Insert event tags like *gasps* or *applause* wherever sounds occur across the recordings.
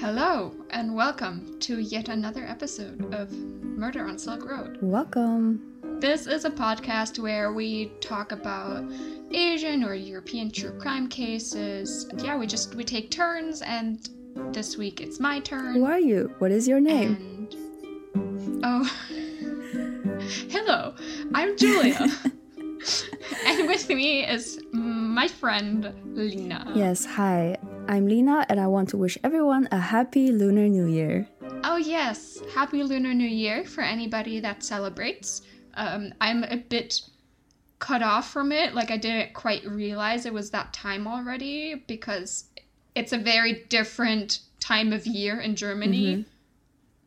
Hello, and welcome to yet another episode of Murder on Silk Road. Welcome. This is a podcast where we talk about Asian or European true crime cases. Yeah, we just we take turns, and this week it's my turn. Who are you? What is your name? And oh, *laughs* hello, I'm Julia, *laughs* and with me is my friend Lina. Yes, hi. I'm Lina, and I want to wish everyone a happy Lunar New Year. Oh, yes. Happy Lunar New Year for anybody that celebrates. Um, I'm a bit cut off from it. Like, I didn't quite realize it was that time already because it's a very different time of year in Germany. Mm-hmm.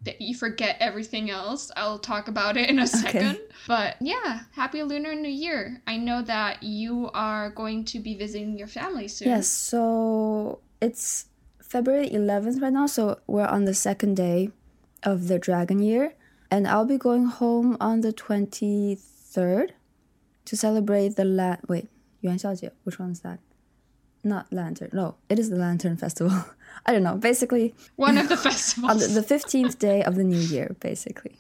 That you forget everything else. I'll talk about it in a second. But yeah, happy Lunar New Year. I know that you are going to be visiting your family soon. Yes, so it's February 11th right now, so we're on the second day of the dragon year, and I'll be going home on the 23rd to celebrate the la- wait, Yuan Xiaojie, which one's that? Not lantern. No, it is the lantern festival. *laughs* I don't know. Basically, one of the festivals *laughs* on the, the 15th day of the new year, basically.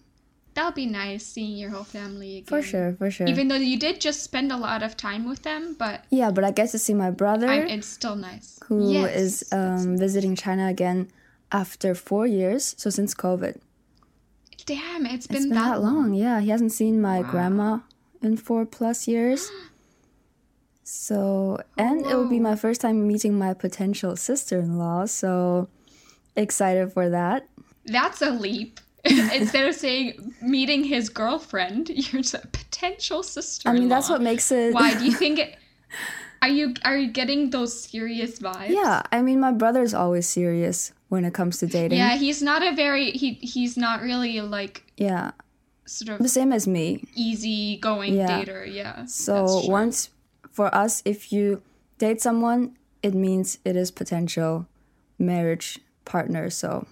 That'll be nice seeing your whole family again. For sure, for sure. Even though you did just spend a lot of time with them, but yeah, but I get to see my brother. I, it's still nice. who Yes, is um, visiting China again after four years. So since COVID, damn, it's been, it's been that long. Yeah, he hasn't seen my Wow. grandma in four plus years. *gasps* So and it will be my first time meeting my potential sister-in-law. So excited for that. That's a leap. Instead of saying meeting his girlfriend, *laughs* you're a potential sister. I mean, that's what makes it. Why do you *laughs* think? It, are you are you getting those serious vibes? yeah, I mean, my brother's always serious when it comes to dating. Yeah, he's not a very he he's not really like yeah, sort of the same as me. easy going Yeah. dater. Yeah. So once for us, if you date someone, it means it is potential marriage partner. So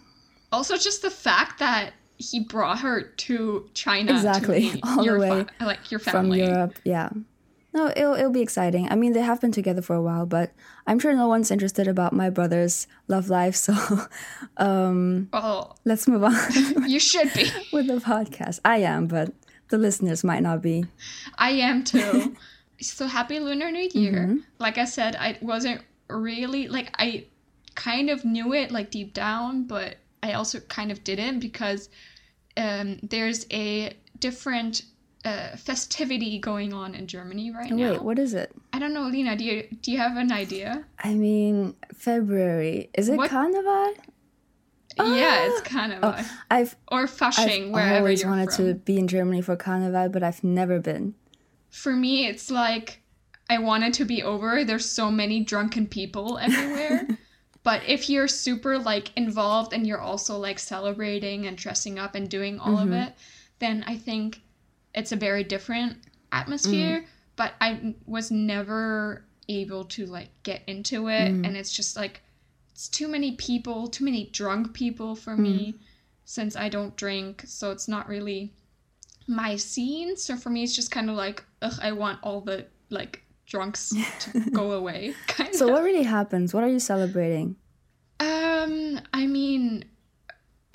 Also, just the fact that he brought her to China. Exactly, To *laughs* all the way fa- like your from. Europe, yeah. No, it'll it'll be exciting. I mean, they have been together for a while, but I'm sure no one's interested about my brother's love life. So *laughs* um, Well, let's move on *laughs* you should be. with the podcast. I am, but the listeners might not be. I am too. so happy Lunar New Year. Mm-hmm. Like I said, I wasn't really like I kind of knew it like deep down, but I also kind of didn't because um, there's a different uh, festivity going on in Germany right Oh, now. wait, what is it? I don't know, Lina. Do you do you have an idea? I mean, February. Is it What- Carnival? yeah, it's kind of Oh, I've or Fasching, I've wherever always wanted from. to be in Germany for Carnival, but I've never been. For me, it's like I want it to be over. There's so many drunken people everywhere. *laughs* but if you're super like involved and you're also like celebrating and dressing up and doing all Mm-hmm. of it, then I think it's a very different atmosphere. Mm. But I was never able to like get into it, Mm. and it's just like it's too many people, too many drunk people for Mm. me since I don't drink. So it's not really my scene. So for me, it's just kind of like, ugh, I want all the like drunks *laughs* to go away. Kind So of. what really happens? What are you celebrating? Um, I mean,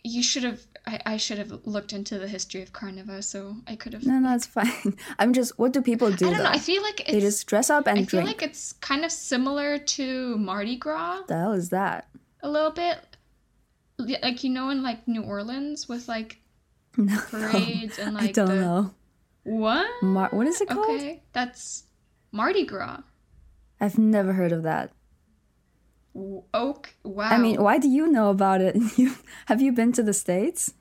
you should have. I, I should have looked into the history of Carnival, so I could have. No, no, it's fine. *laughs* I'm just. What do people do I don't know. I feel like it's. they just dress up and drink. I feel like it's kind of similar to Mardi Gras the hell is that? a little bit. Li- Like you know, in like New Orleans with like *laughs* No, parades and I like don't the know. what? Mar- what is it called? Okay, that's Mardi Gras. I've never heard of that. Oak. Wow. I mean, why do you know about it? *laughs* Have you been to the states?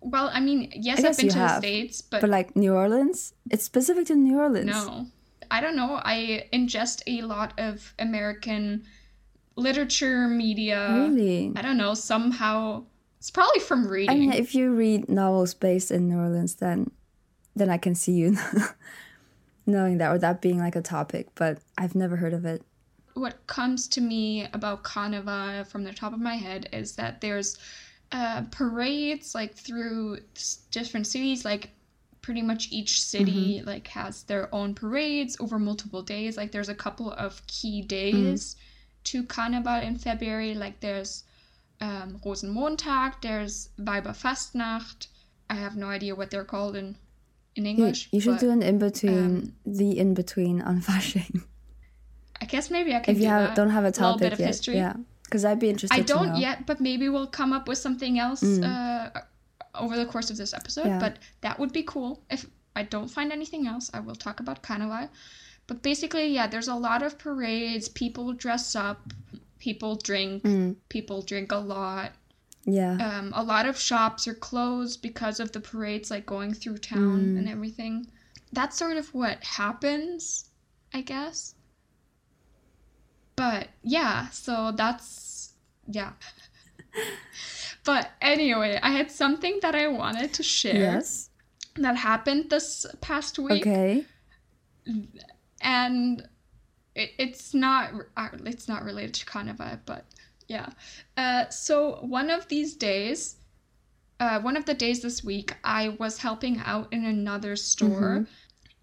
well, I mean, yes, I I've been to have, the states, but, But like New Orleans, it's specific to New Orleans. no, I don't know. I ingest a lot of American literature, media. really. I don't know. Somehow, it's probably from I reading. mean, if you read novels based in New Orleans, then then I can see you *laughs* knowing that or that being like a topic. But I've never heard of it. what comes to me about Carnival from the top of my head is that there's uh, parades like through different cities, like pretty much each city like has their own parades over multiple days. Like there's a couple of key days to Carnival in February. Like there's um, Rosenmontag, there's Weiberfastnacht. I have no idea what they're called in in You, English. you should but do an in between, um, the in between on *laughs* fashion. I guess maybe I can If you do have, don't have a little topic bit of yet, history. yeah, because I'd be interested. I don't yet, but maybe we'll come up with something else Mm. uh, over the course of this episode. Yeah. But that would be cool. If I don't find anything else, I will talk about Carnival. But basically, yeah, there's a lot of parades. People dress up. People drink. Mm, People drink a lot. Yeah, Um, a lot of shops are closed because of the parades, like going through town Mm. and everything. That's sort of what happens, I guess. But yeah, so that's yeah. *laughs* but anyway, I had something that I wanted to share yes, that happened this past week, okay, and it, it's not uh, it's not related to Carnival, but yeah. Uh, so one of these days, uh, one of the days this week, I was helping out in another store, Mhm.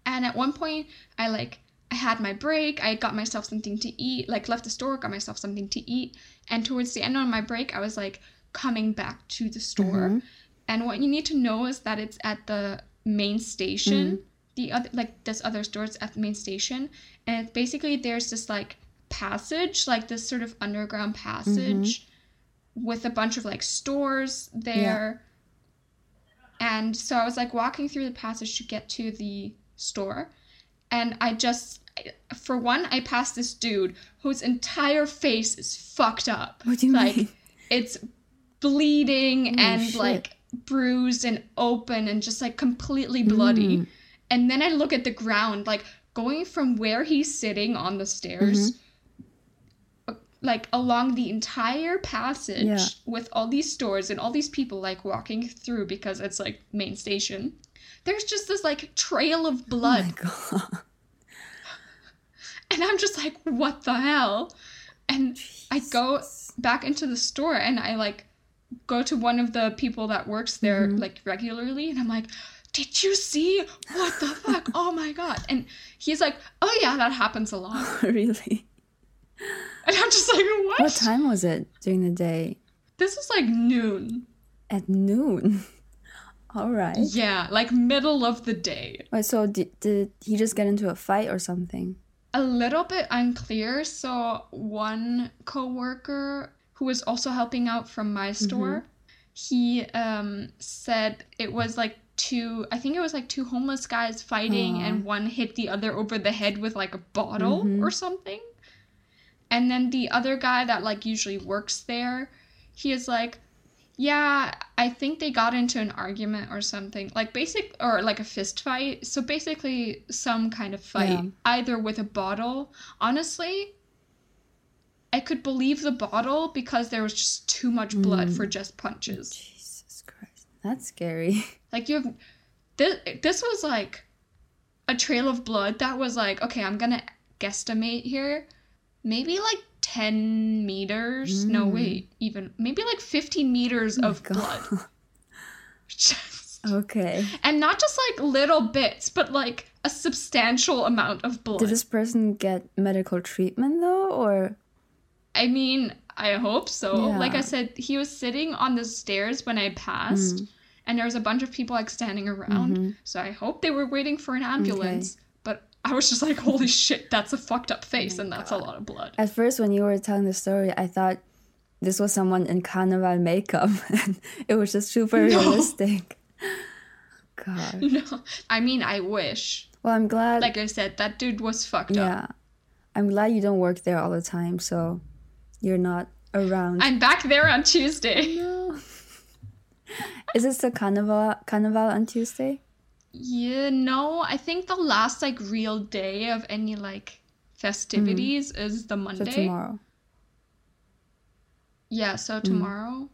and at one point, I like I had my break. I got myself something to eat. Like left the store, got myself something to eat, and towards the end of my break, I was like coming back to the store. Mhm. And what you need to know is that it's at the main station. Mm-hmm. The other like this other store is at the main station, and it's basically there's this like passage, like this sort of underground passage, with a bunch of like stores there. And so I was like walking through the passage to get to the store, and I just for one I passed this dude whose entire face is fucked up. What do you like mean? it's bleeding and shit. like bruised and open and just like completely bloody. Mm. And then I look at the ground, like going from where he's sitting on the stairs, Mm-hmm. Like along the entire passage Yeah. with all these stores and all these people like walking through because it's like main station. There's just this like trail of blood. Oh my god. *laughs* And I'm just like, what the hell? And I go back into the store and I like go to one of the people that works there Mhm. like regularly and I'm like, did you see? What the fuck? Oh my god. And he's like, oh yeah, that happens a lot. *laughs* really? *laughs* And I'm just like, what? What time was it during the day? This is like noon. At noon. *laughs* All right. Yeah, like middle of the day. Wait, so did, did he just get into a fight or something? A little bit unclear. So one coworker who was also helping out from my store, he um said it was like two I think it was like two homeless guys fighting and one hit the other over the head with like a bottle Mhm. or something. And then the other guy that like usually works there, he is like yeah, I think they got into an argument or something. Like basic or like a fist fight. So basically some kind of fight Yeah. either with a bottle. Honestly, I could believe the bottle because there was just too much blood Mm. for just punches. Jesus Christ. That's scary. *laughs* Like you have this this was like a trail of blood that was like, okay, I'm going to guesstimate here. Maybe like 10 meters. No, Mm. wait, even maybe like 15 meters Oh of God. blood. *laughs* Just- Okay. and not just like little bits, but like a substantial amount of blood. Did this person get medical treatment though, or I mean, I hope so. Yeah. Like I said, he was sitting on the stairs when I passed, Mm. and there was a bunch of people like standing around. Mhm. So I hope they were waiting for an ambulance. But I was just like, holy shit, that's a fucked up face, Oh and that's a lot of blood. at first when you were telling the story, I thought this was someone in carnival makeup, and *laughs* it was just super No. realistic. *laughs* God. No, I mean, I wish. Well, I'm glad. Like I said, that dude was fucked up. yeah, I'm glad you don't work there all the time, so you're not around. I'm back there on Tuesday. no. *laughs* Is this the carnival carnival on Tuesday? Yeah, no, I think the last like real day of any like festivities mm-hmm. is the So Monday. tomorrow. Yeah, so mm. tomorrow.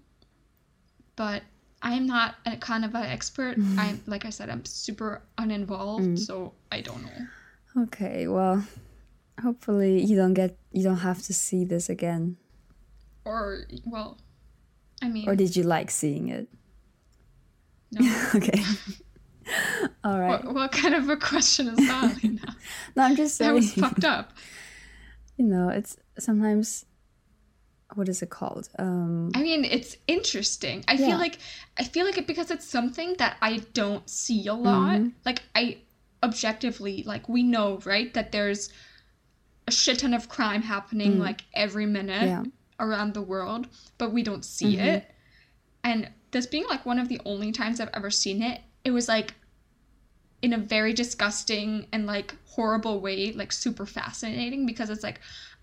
But I'm not a kind of an expert. *laughs* I'm like I said, I'm super uninvolved, mm. so I don't know. Okay, well, hopefully you don't get you don't have to see this again. Or well, I mean, Or did you like seeing it? no. *laughs* okay. *laughs* *laughs* All right. what, what kind of a question is that? *laughs* Lina? No, I'm just that saying. was fucked up. *laughs* You know, it's sometimes what is it called? Um, I mean, it's interesting. I Yeah. feel like I feel like it because it's something that I don't see a lot. Mm-hmm. Like I objectively like we know, right, that there's a shit ton of crime happening like every minute Mm. Yeah. around the world, but we don't see Mm-hmm. it. And this being like one of the only times I've ever seen it, it was like in a very disgusting and like horrible way, like super fascinating because it's like,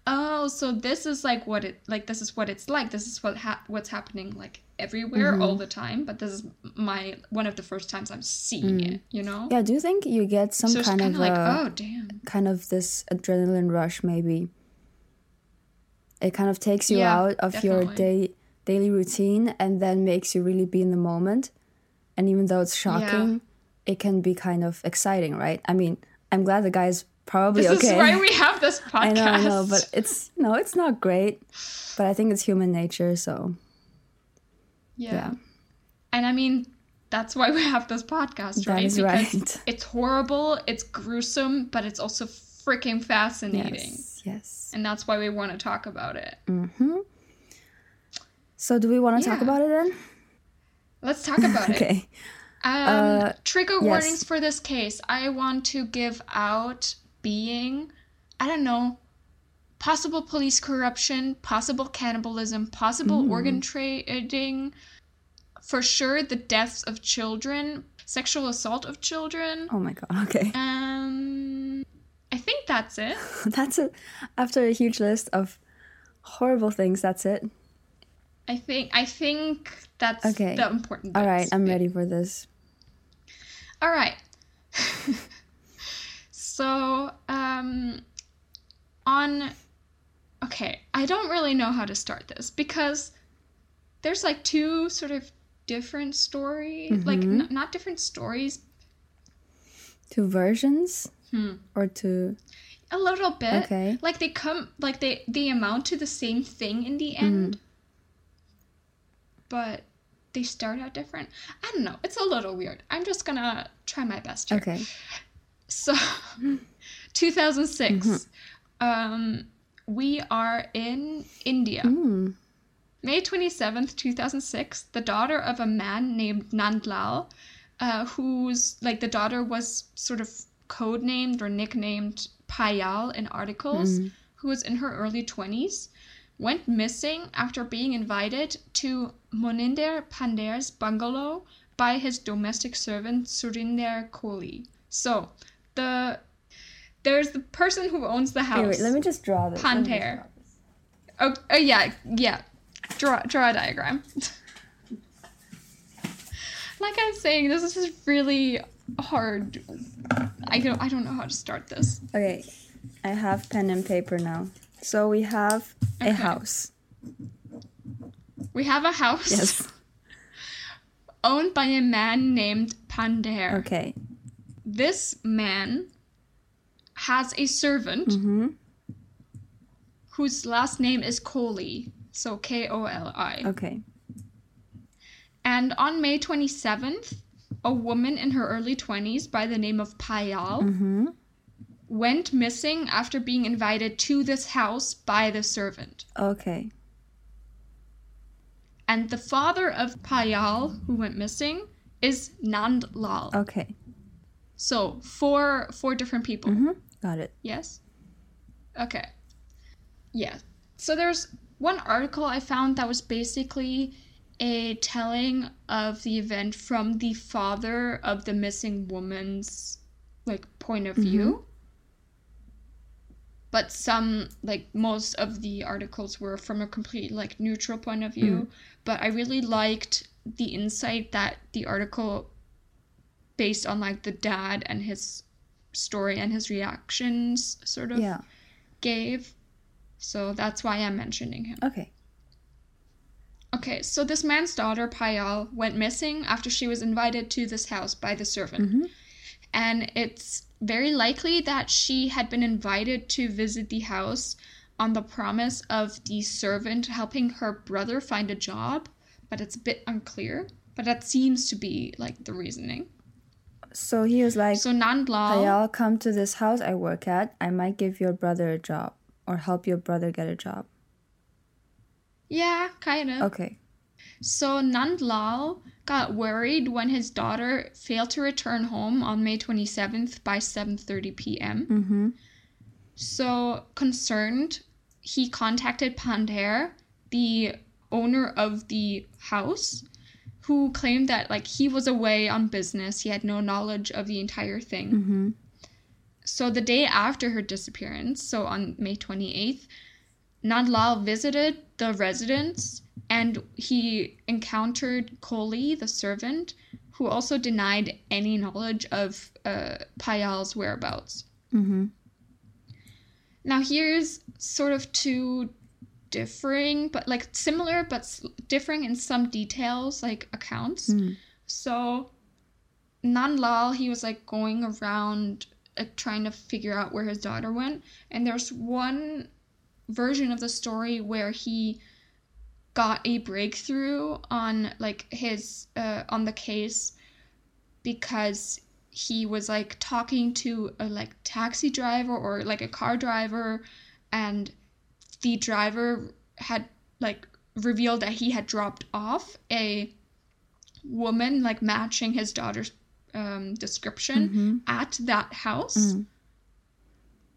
oh, so this is like what it like this is what it's like. This is what ha- what's happening like everywhere Mm-hmm. all the time. But this is my one of the first times I'm seeing it. You know. Mm. yeah, do you think you get some So kind of like, uh, oh damn. kind of this adrenaline rush? Maybe it kind of takes you Yeah, out of your day daily routine and then makes you really be in the moment. And even though it's shocking, it can be kind of exciting, right? I mean, I'm glad the guy's probably This okay. is why we have this podcast. *laughs* I know, I know, but it's no, it's not great. But I think it's human nature, so yeah. yeah. And I mean, that's why we have this podcast, right? is because right. *laughs* it's horrible, it's gruesome, but it's also freaking fascinating. yes, yes. And that's why we want to talk about it. Mm-hmm. So, do we want to talk about it then? Let's talk about *laughs* it. Okay. Um, Uh, trigger yes. warnings for this case. I want to give out being, I don't know, possible police corruption, possible cannibalism, possible Mm. organ trading, for sure the deaths of children, sexual assault of children. Oh my god. Okay. *laughs* Um, I think that's it. *laughs* That's it. After a huge list of horrible things, that's it. I think I think that's Okay. the important. All right. I'm ready for this. All right. *laughs* so, um, on. Okay, I don't really know how to start this because there's like two sort of different story, like Mm-hmm. n- not different stories, Two versions Hmm. or two. a little bit. Okay. Like they come, like they they amount to the same thing in the end, but they start out different. I don't know. It's a little weird. I'm just gonna try my best here. Okay. So, *laughs* 2006. Mm-hmm. Um, we are in India. Mm. May 27th, 2006, the daughter of a man named Nandlal, uh, whose, like, the daughter was sort of codenamed or nicknamed Payal in articles, who was in her early 20s, went missing after being invited to Moninder Pandher's bungalow by his domestic servant Surinder Koli. So, the there's the person who owns the house. Wait, wait, let me just draw this. Let me just Pandher. draw this. Oh, oh yeah, yeah. Draw draw a diagram. *laughs* like I'm saying, this is just really hard. I don't I don't know how to start this. Okay, I have pen and paper now. So we have a house. We have a house Yes. *laughs* owned by a man named Pandher. Okay. This man has a servant Mm-hmm. whose last name is Koli, so K O L I. Okay. And on May 27th, a woman in her early 20s by the name of Payal Mm-hmm. Went missing after being invited to this house by the servant. Okay. And the father of Payal, who went missing, is Nandlal. Okay. So, four four different people. Mm-hmm. Got it. Yes? Okay. Yeah. So there's one article I found that was basically a telling of the event from the father of the missing woman's like point of view. But some like most of the articles were from a complete like neutral point of view, but I really liked the insight that the article based on like the dad and his story and his reactions sort of Yeah. gave. So that's why I'm mentioning him. Okay. Okay, so this man's daughter, Payal, went missing after she was invited to this house by the servant. Mhm. And it's very likely that she had been invited to visit the house on the promise of the servant helping her brother find a job, but it's a bit unclear. But that seems to be like the reasoning. So he was like, So Nandlal. Payal, come to this house I work at. I might give your brother a job or help your brother get a job. Yeah, kind of. Okay. So Nand Lal got worried when his daughter failed to return home on May 27th by 7:30 p.m. Mm-hmm. So concerned, he contacted Pandher, the owner of the house, who claimed that like he was away on business, he had no knowledge of the entire thing. Mm-hmm. So the day after her disappearance, so on May 28th, Nandlal visited the residence and he encountered Koli, the servant, who also denied any knowledge of uh, Payal's whereabouts. Mm-hmm. Now here's sort of two differing, but like similar, but differing in some details, like accounts. Mm. So Nandlal, he was like going around like trying to figure out where his daughter went, and there's one version of the story where he got a breakthrough on like his uh, on the case because he was like talking to a like taxi driver or like a car driver and the driver had like revealed that he had dropped off a woman like matching his daughter's um, description Mm-hmm. at that house. Mm.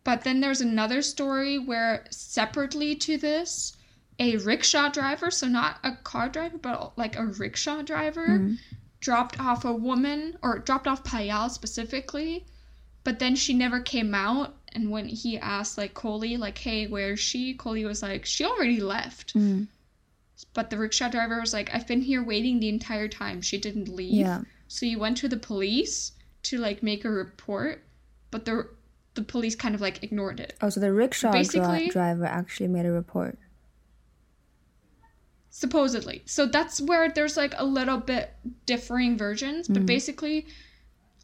But then there's another story where separately to this, a rickshaw driver, so not a car driver, but like a rickshaw driver, Mm. dropped off a woman or dropped off Payal specifically, but then she never came out. And when he asked like Koli, like, hey, where's she? Koli was like, she already left. Mm. But the rickshaw driver was like, I've been here waiting the entire time. She didn't leave. Yeah. So you went to the police to like make a report, but the the police kind of like ignored it. Oh, so the rickshaw Basically- driver actually made a report. Supposedly. So that's where there's like a little bit differing versions, but Mhm. basically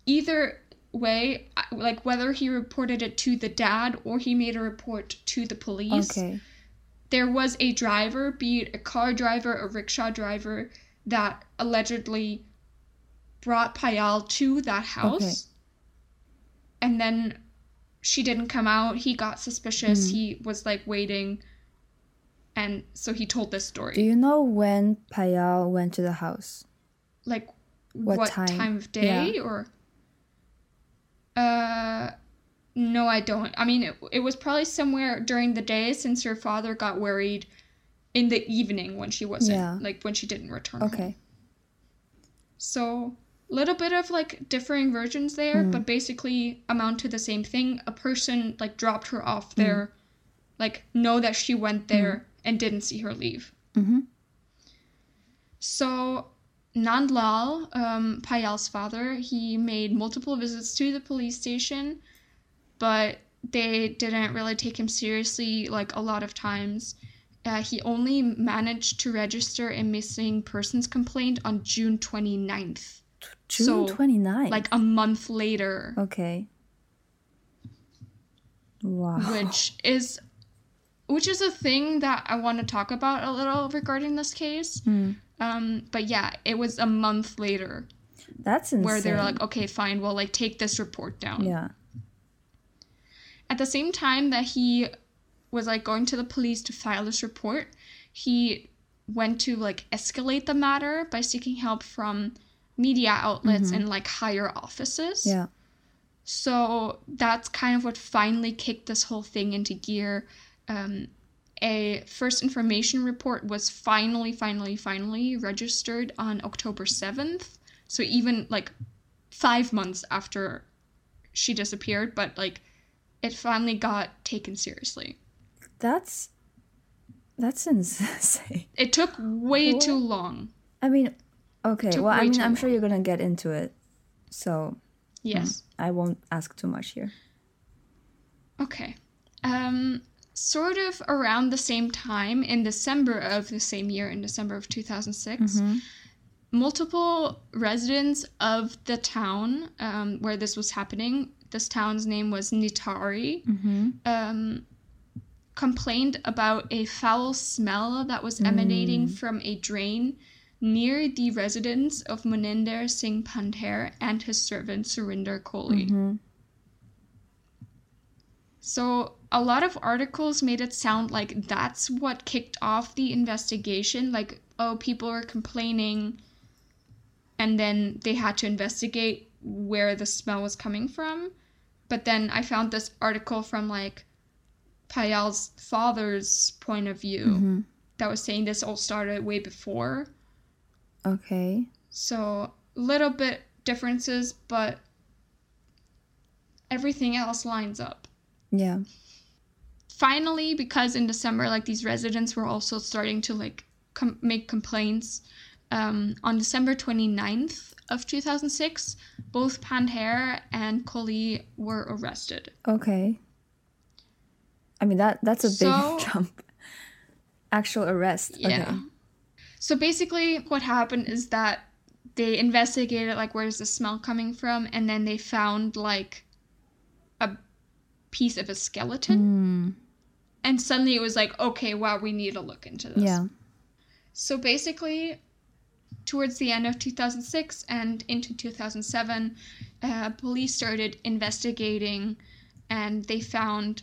either way, like whether he reported it to the dad or he made a report to the police, Okay. there was a driver, be it a car driver, a rickshaw driver, that allegedly brought Payal to that house. Okay. And then she didn't come out. He got suspicious. Mhm. He was like waiting. And so he told this story. Do you know when Payal went to the house? like What what, time? time? of day or uh no i don't i mean it, it was probably somewhere during the day since her father got worried in the evening when she wasn't Yeah. like when she didn't return home. Okay. so little bit of like differing versions there Mm. but basically amount to the same thing a person like dropped her Mm. off there like know that she went there and didn't see her leave Mm-hmm. So Nandlal, um, Payal's father, he made multiple visits to the police station, but they didn't really take him seriously like a lot of times. Uh, he only managed to register a missing persons complaint on June 29th, June So, 29th. like a month later, Okay. Wow. which is which is a thing that I want to talk about a little regarding this case. Mm. Um, but yeah, it was a month later That's insane. where they're like, okay, fine, we'll like take this report down. yeah. At the same time that he was like going to the police to file this report, he went to like escalate the matter by seeking help from media outlets and like higher offices. Yeah. So that's kind of what finally kicked this whole thing into gear. Um, a first information report was finally, finally, finally registered on October 7th. So even like five months after she disappeared, but like it finally got taken seriously. That's that's *laughs* insane. It took way What? too long. I mean, okay. Well, I mean, I'm sure you're gonna get into it, so Yes. I won't ask too much here. Okay. Um, sort of around the same time, in December of the same year, in December of 2006, Mhm. multiple residents of the town um, where this was happening, this town's name was Nithari, Mm-hmm. um, complained about a foul smell that was emanating from a drain near the residence of Moninder Singh Pandher and his servant Surinder Koli. Mm-hmm. So a lot of articles made it sound like that's what kicked off the investigation. Like, oh, people were complaining, and then they had to investigate where the smell was coming from. But then I found this article from like Payal's father's point of view Mm-hmm. that was saying this all started way before. Okay. So little bit differences, but everything else lines up. Yeah. Finally, because in December, like these residents were also starting to like com- make complaints. Um, on December 29th of 2006, both Pandher and Koli were arrested. Okay. I mean that that's a big So- *laughs* jump. Actual arrest. Yeah. Okay. So basically, what happened is that they investigated like where's the smell coming from, and then they found like a piece of a skeleton, Hmm. and suddenly it was like, okay, wow, we need to look into this. Yeah. So basically, towards the end of 2006 and into 2007, uh, police started investigating and they found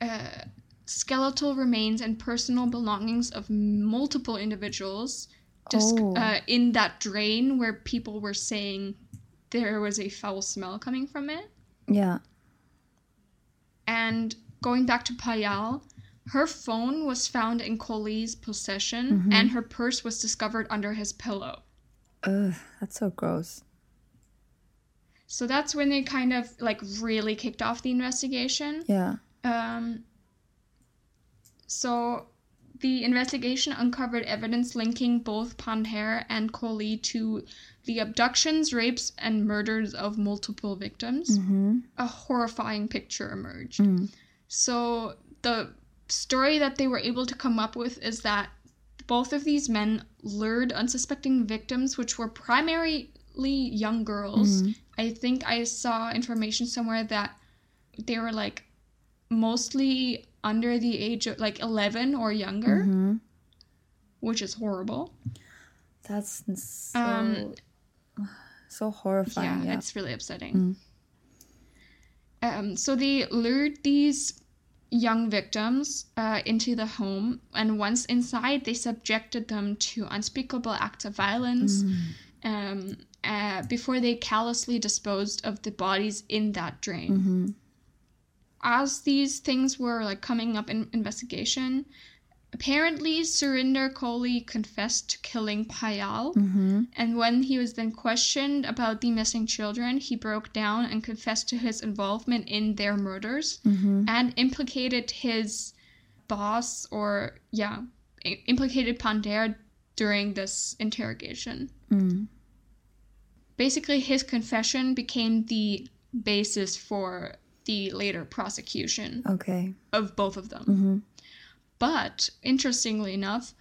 uh, skeletal remains and personal belongings of multiple individuals just Oh. uh, in that drain where people were saying there was a foul smell coming from it. Yeah. And going back to Payal, her phone was found in Koli's possession Mhm. and her purse was discovered under his pillow. Ugh, that's so gross. So that's when they kind of like really kicked off the investigation. Yeah. Um, so the investigation uncovered evidence linking both Pandher and Koli to the abductions, rapes, and murders of multiple victims. Mm-hmm. A horrifying picture emerged. Mm. So the story that they were able to come up with is that both of these men lured unsuspecting victims, which were primarily young girls. Mhm. I think I saw information somewhere that they were like mostly under the age of like 11 or younger, Mm-hmm. which is horrible. That's so Um, so horrifying. yeah, Yeah. it's really upsetting. Um, so they lured these young victims uh, into the home, and once inside, they subjected them to unspeakable acts of violence um, uh, before they callously disposed of the bodies in that drain. As these things were like coming up in investigation, apparently Surinder Koli confessed to killing Payal. Mm-hmm. And when he was then questioned about the missing children, he broke down and confessed to his involvement in their murders Mm-hmm. and implicated his boss or, yeah, i- implicated Pandher during this interrogation. Mm. Basically, his confession became the basis for the later prosecution Okay. of both of them. Mm-hmm. But interestingly enough,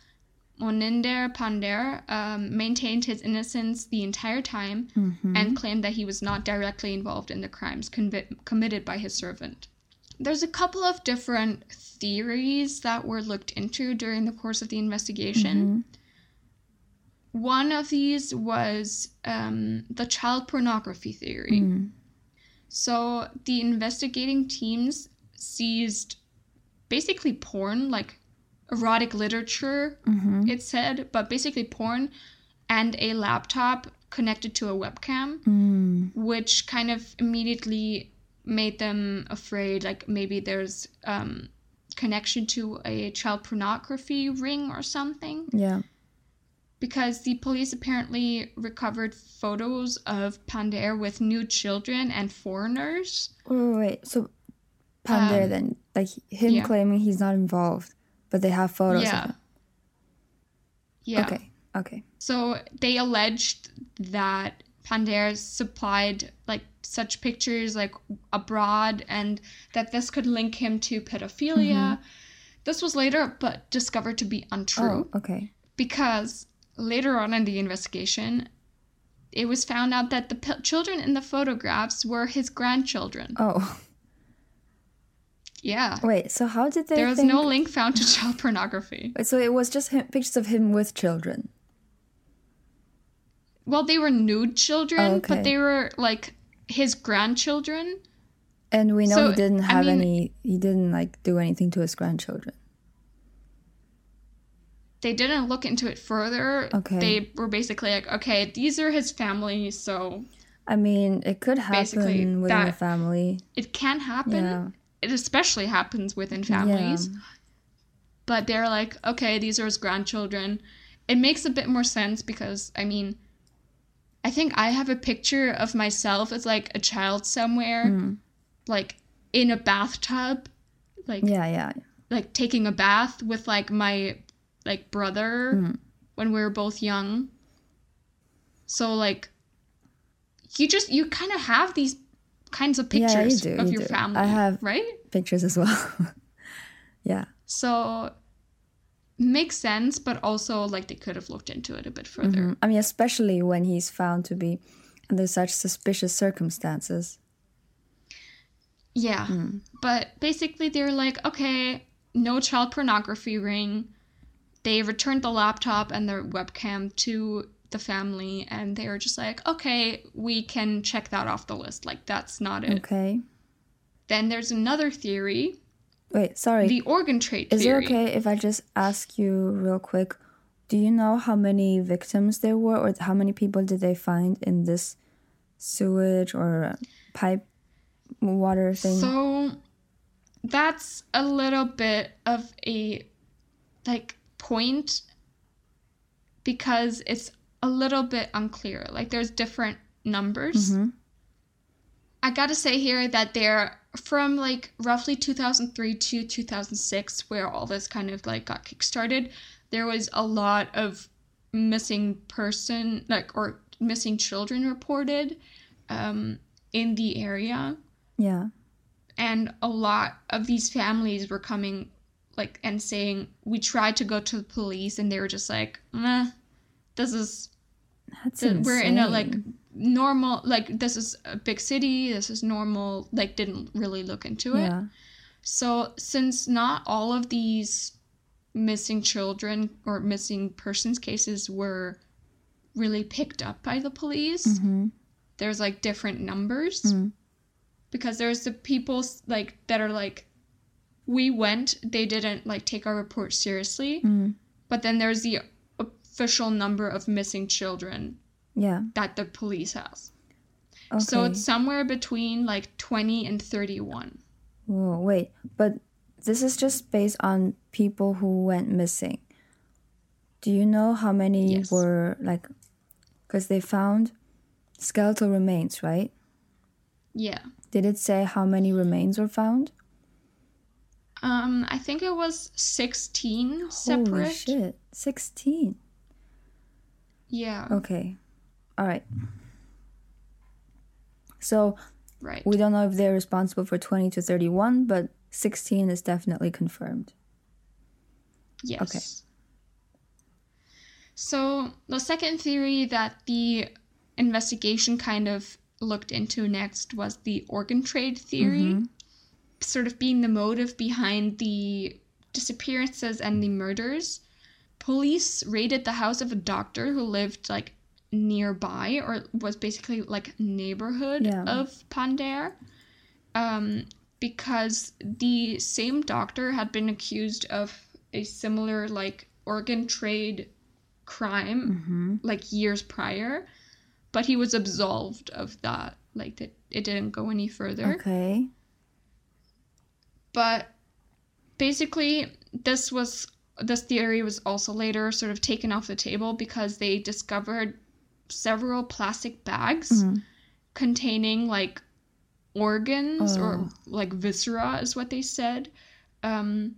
Moninder Pandher um, maintained his innocence the entire time Mm-hmm. and claimed that he was not directly involved in the crimes convi- committed by his servant. There's a couple of different theories that were looked into during the course of the investigation. One of these was um, the child pornography theory. Mm. So the investigating teams seized basically porn, like erotic literature, Mm-hmm. it said, but basically porn and a laptop connected to a webcam, Mm. which kind of immediately made them afraid, like maybe there's um, connection to a child pornography ring or something. Yeah. Because the police apparently recovered photos of Pandher with nude children and foreigners. Wait, wait, wait. So Pandher Um, then, like him yeah. claiming he's not involved, but they have photos Yeah. of him. Yeah. Okay. Okay. So they alleged that Pandher supplied like such pictures like abroad and that this could link him to pedophilia. This was later but discovered to be untrue Oh, okay. because later on in the investigation it was found out that the p- children in the photographs were his grandchildren. Oh, Yeah. wait. So how did they? There was think... no link found to child *laughs* pornography. So it was just him, pictures of him with children. Well, they were nude children, Oh, okay. but they were like his grandchildren. And we know So, he didn't I have mean- any. He didn't like do anything to his grandchildren. They didn't look into it further. Okay. They were basically like, okay, these are his family, so I mean, it could Basically, happen within that- family. it can happen. Yeah. It especially happens within families. But they're like, okay, these are his grandchildren. It makes a bit more sense because, I mean, I think I have a picture of myself as like a child somewhere, Mm. like in a bathtub, like Yeah, yeah. like taking a bath with like my like brother Mm. when we were both young. So like you just you kind of have these kinds of Yeah, you pictures do, of you your do. family, I have- right? Pictures as well. *laughs* yeah. So makes sense, but also like they could have looked into it a bit further. Mhm. I mean, especially when he's found to be under such suspicious circumstances. Yeah. But basically, they're like, okay, no child pornography ring. They returned the laptop and their webcam to the family, and they were just like, okay, we can check that off the list. Like, that's not it. Okay. Then there's another theory Wait, sorry. the organ trade Is it okay if I just ask you real quick? Do you know how many victims there were, or how many people did they find in this sewage or pipe water thing? So that's a little bit of a like point because it's a little bit unclear. Like there's different numbers. Mhm. I gotta say here that they're from like roughly 2003 to 2006, where all this kind of like got kickstarted. There was a lot of missing person, like or missing children reported um, in the area yeah. and a lot of these families were coming like and saying we tried to go to the police and they were just like Meh, this is That's th- we're in a like normal like this is a big city this is normal like didn't really look into it Yeah. so since not all of these missing children or missing persons cases were really picked up by the police Mm-hmm. there's like different numbers Mm. because there's the people like that are like we went they didn't like take our report seriously Mm. but then there's the official number of missing children Yeah. that the police has Okay. so it's somewhere between like 20 and 31 Whoa, wait, but this is just based on people who went missing. Do you know how many Yes. were like? Because they found skeletal remains, right? yeah Did it say how many remains were found? Um i think it was 16 separate Holy shit, sixteen. yeah Okay, all right. So right we don't know if they're responsible for twenty to thirty-one, but sixteen is definitely confirmed. Yes. Okay. So the second theory that the investigation kind of looked into next was the organ trade theory, sort of being the motive behind the disappearances and the murders. Police raided the house of a doctor who lived like nearby or was basically like neighborhood Yeah. of Pandher. Um, because the same doctor had been accused of a similar like organ trade crime Mm-hmm. like years prior but he was absolved of that like that it didn't go any further Okay. But basically this was this theory was also later sort of taken off the table because they discovered several plastic bags Mhm. containing like organs or Oh. like viscera is what they said um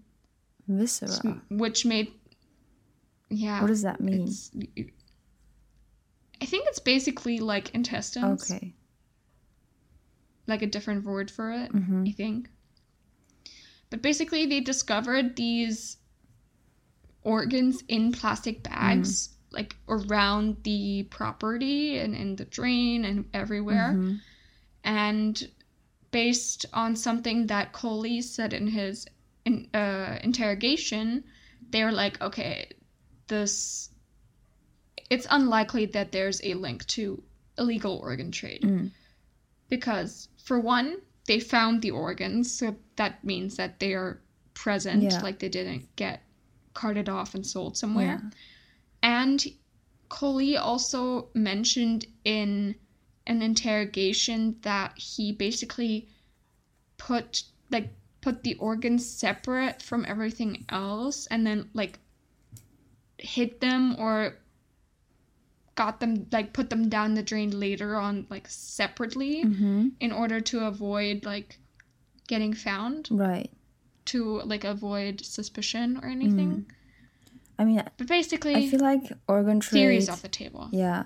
Viscera. which made yeah What does that mean? i think it's basically like intestines Okay. like a different word for it Mhm. i think but basically they discovered these organs in plastic bags like around the property and in the drain and everywhere Mhm. and based on something that Koli said in his in, uh, interrogation, they were like, okay, this it's unlikely that there's a link to illegal organ trade Mm. because for one, they found the organs, so that means that they are present, Yeah. like they didn't get carted off and sold somewhere. Yeah. And Koli also mentioned in an interrogation that he basically put like put the organs separate from everything else and then like hid them or got them like put them down the drain later on like separately Mm-hmm. in order to avoid like getting found Right. to like avoid suspicion or anything I mean, but basically I feel like organ trade. theories off the table Yeah.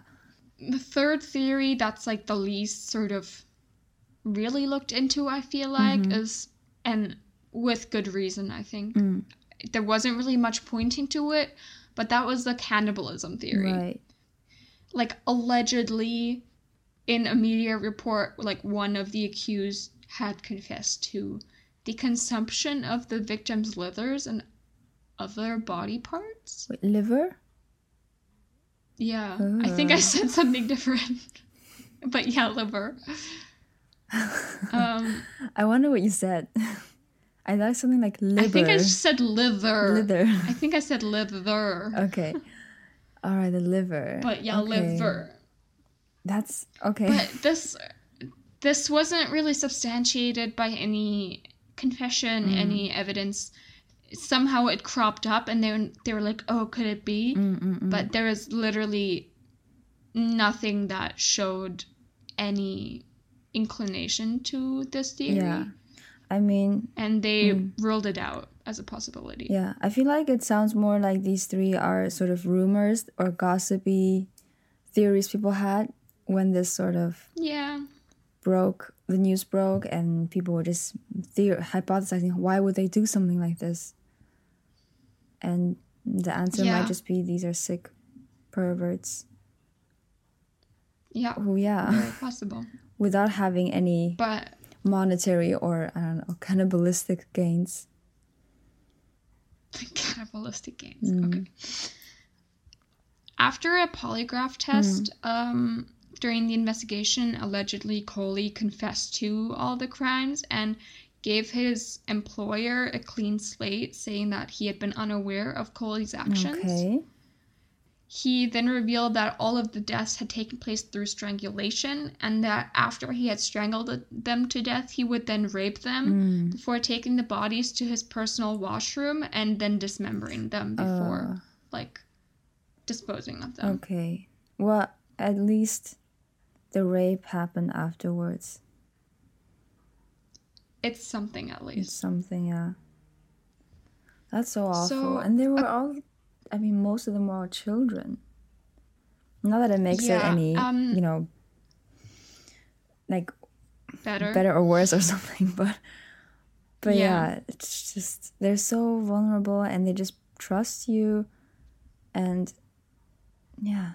the third theory that's like the least sort of really looked into i feel like Mhm. is and with good reason i think Mm. there wasn't really much pointing to it but that was the cannibalism theory Right. Like allegedly in a media report like one of the accused had confessed to the consumption of the victim's livers and other body parts Wait, liver? yeah i think i said something different *laughs* but yeah liver *laughs* um I wonder what you said. *laughs* I thought something like liver. i think i said liver Liver. i think i said liver okay. All right, the liver. but yeah Okay. liver That's okay. but this this wasn't really substantiated by any confession Mm. any evidence somehow it cropped up and then they were like oh could it be Mm, mm, mm. but there was literally nothing that showed any inclination to this theory Yeah. I mean, and they Mm. ruled it out as a possibility yeah, I feel like it sounds more like these three are sort of rumors or gossipy theories people had when this sort of yeah broke, the news broke, and people were just theor- hypothesizing why would they do something like this? And the answer Yeah. might just be these are sick perverts yeah who, yeah, very *laughs* possible without having any but monetary or I don't know cannibalistic gains. *laughs* cannibalistic games. Mm. Okay. After a polygraph test, um, during the investigation, allegedly Koli confessed to all the crimes and gave his employer a clean slate, saying that he had been unaware of Koli's actions. Okay. He then revealed that all of the deaths had taken place through strangulation, and that after he had strangled them to death, he would then rape them Mm. before taking the bodies to his personal washroom and then dismembering them before, like, disposing of them. Okay. Well, at least the rape happened afterwards. It's something at It's least. something, yeah. That's so awful. So, and they were all, I mean, most of them are children. Not that it makes Yeah, it any, um, you know, like Better. better or worse or *laughs* something, but but Yeah. yeah. it's just they're so vulnerable and they just trust you and yeah.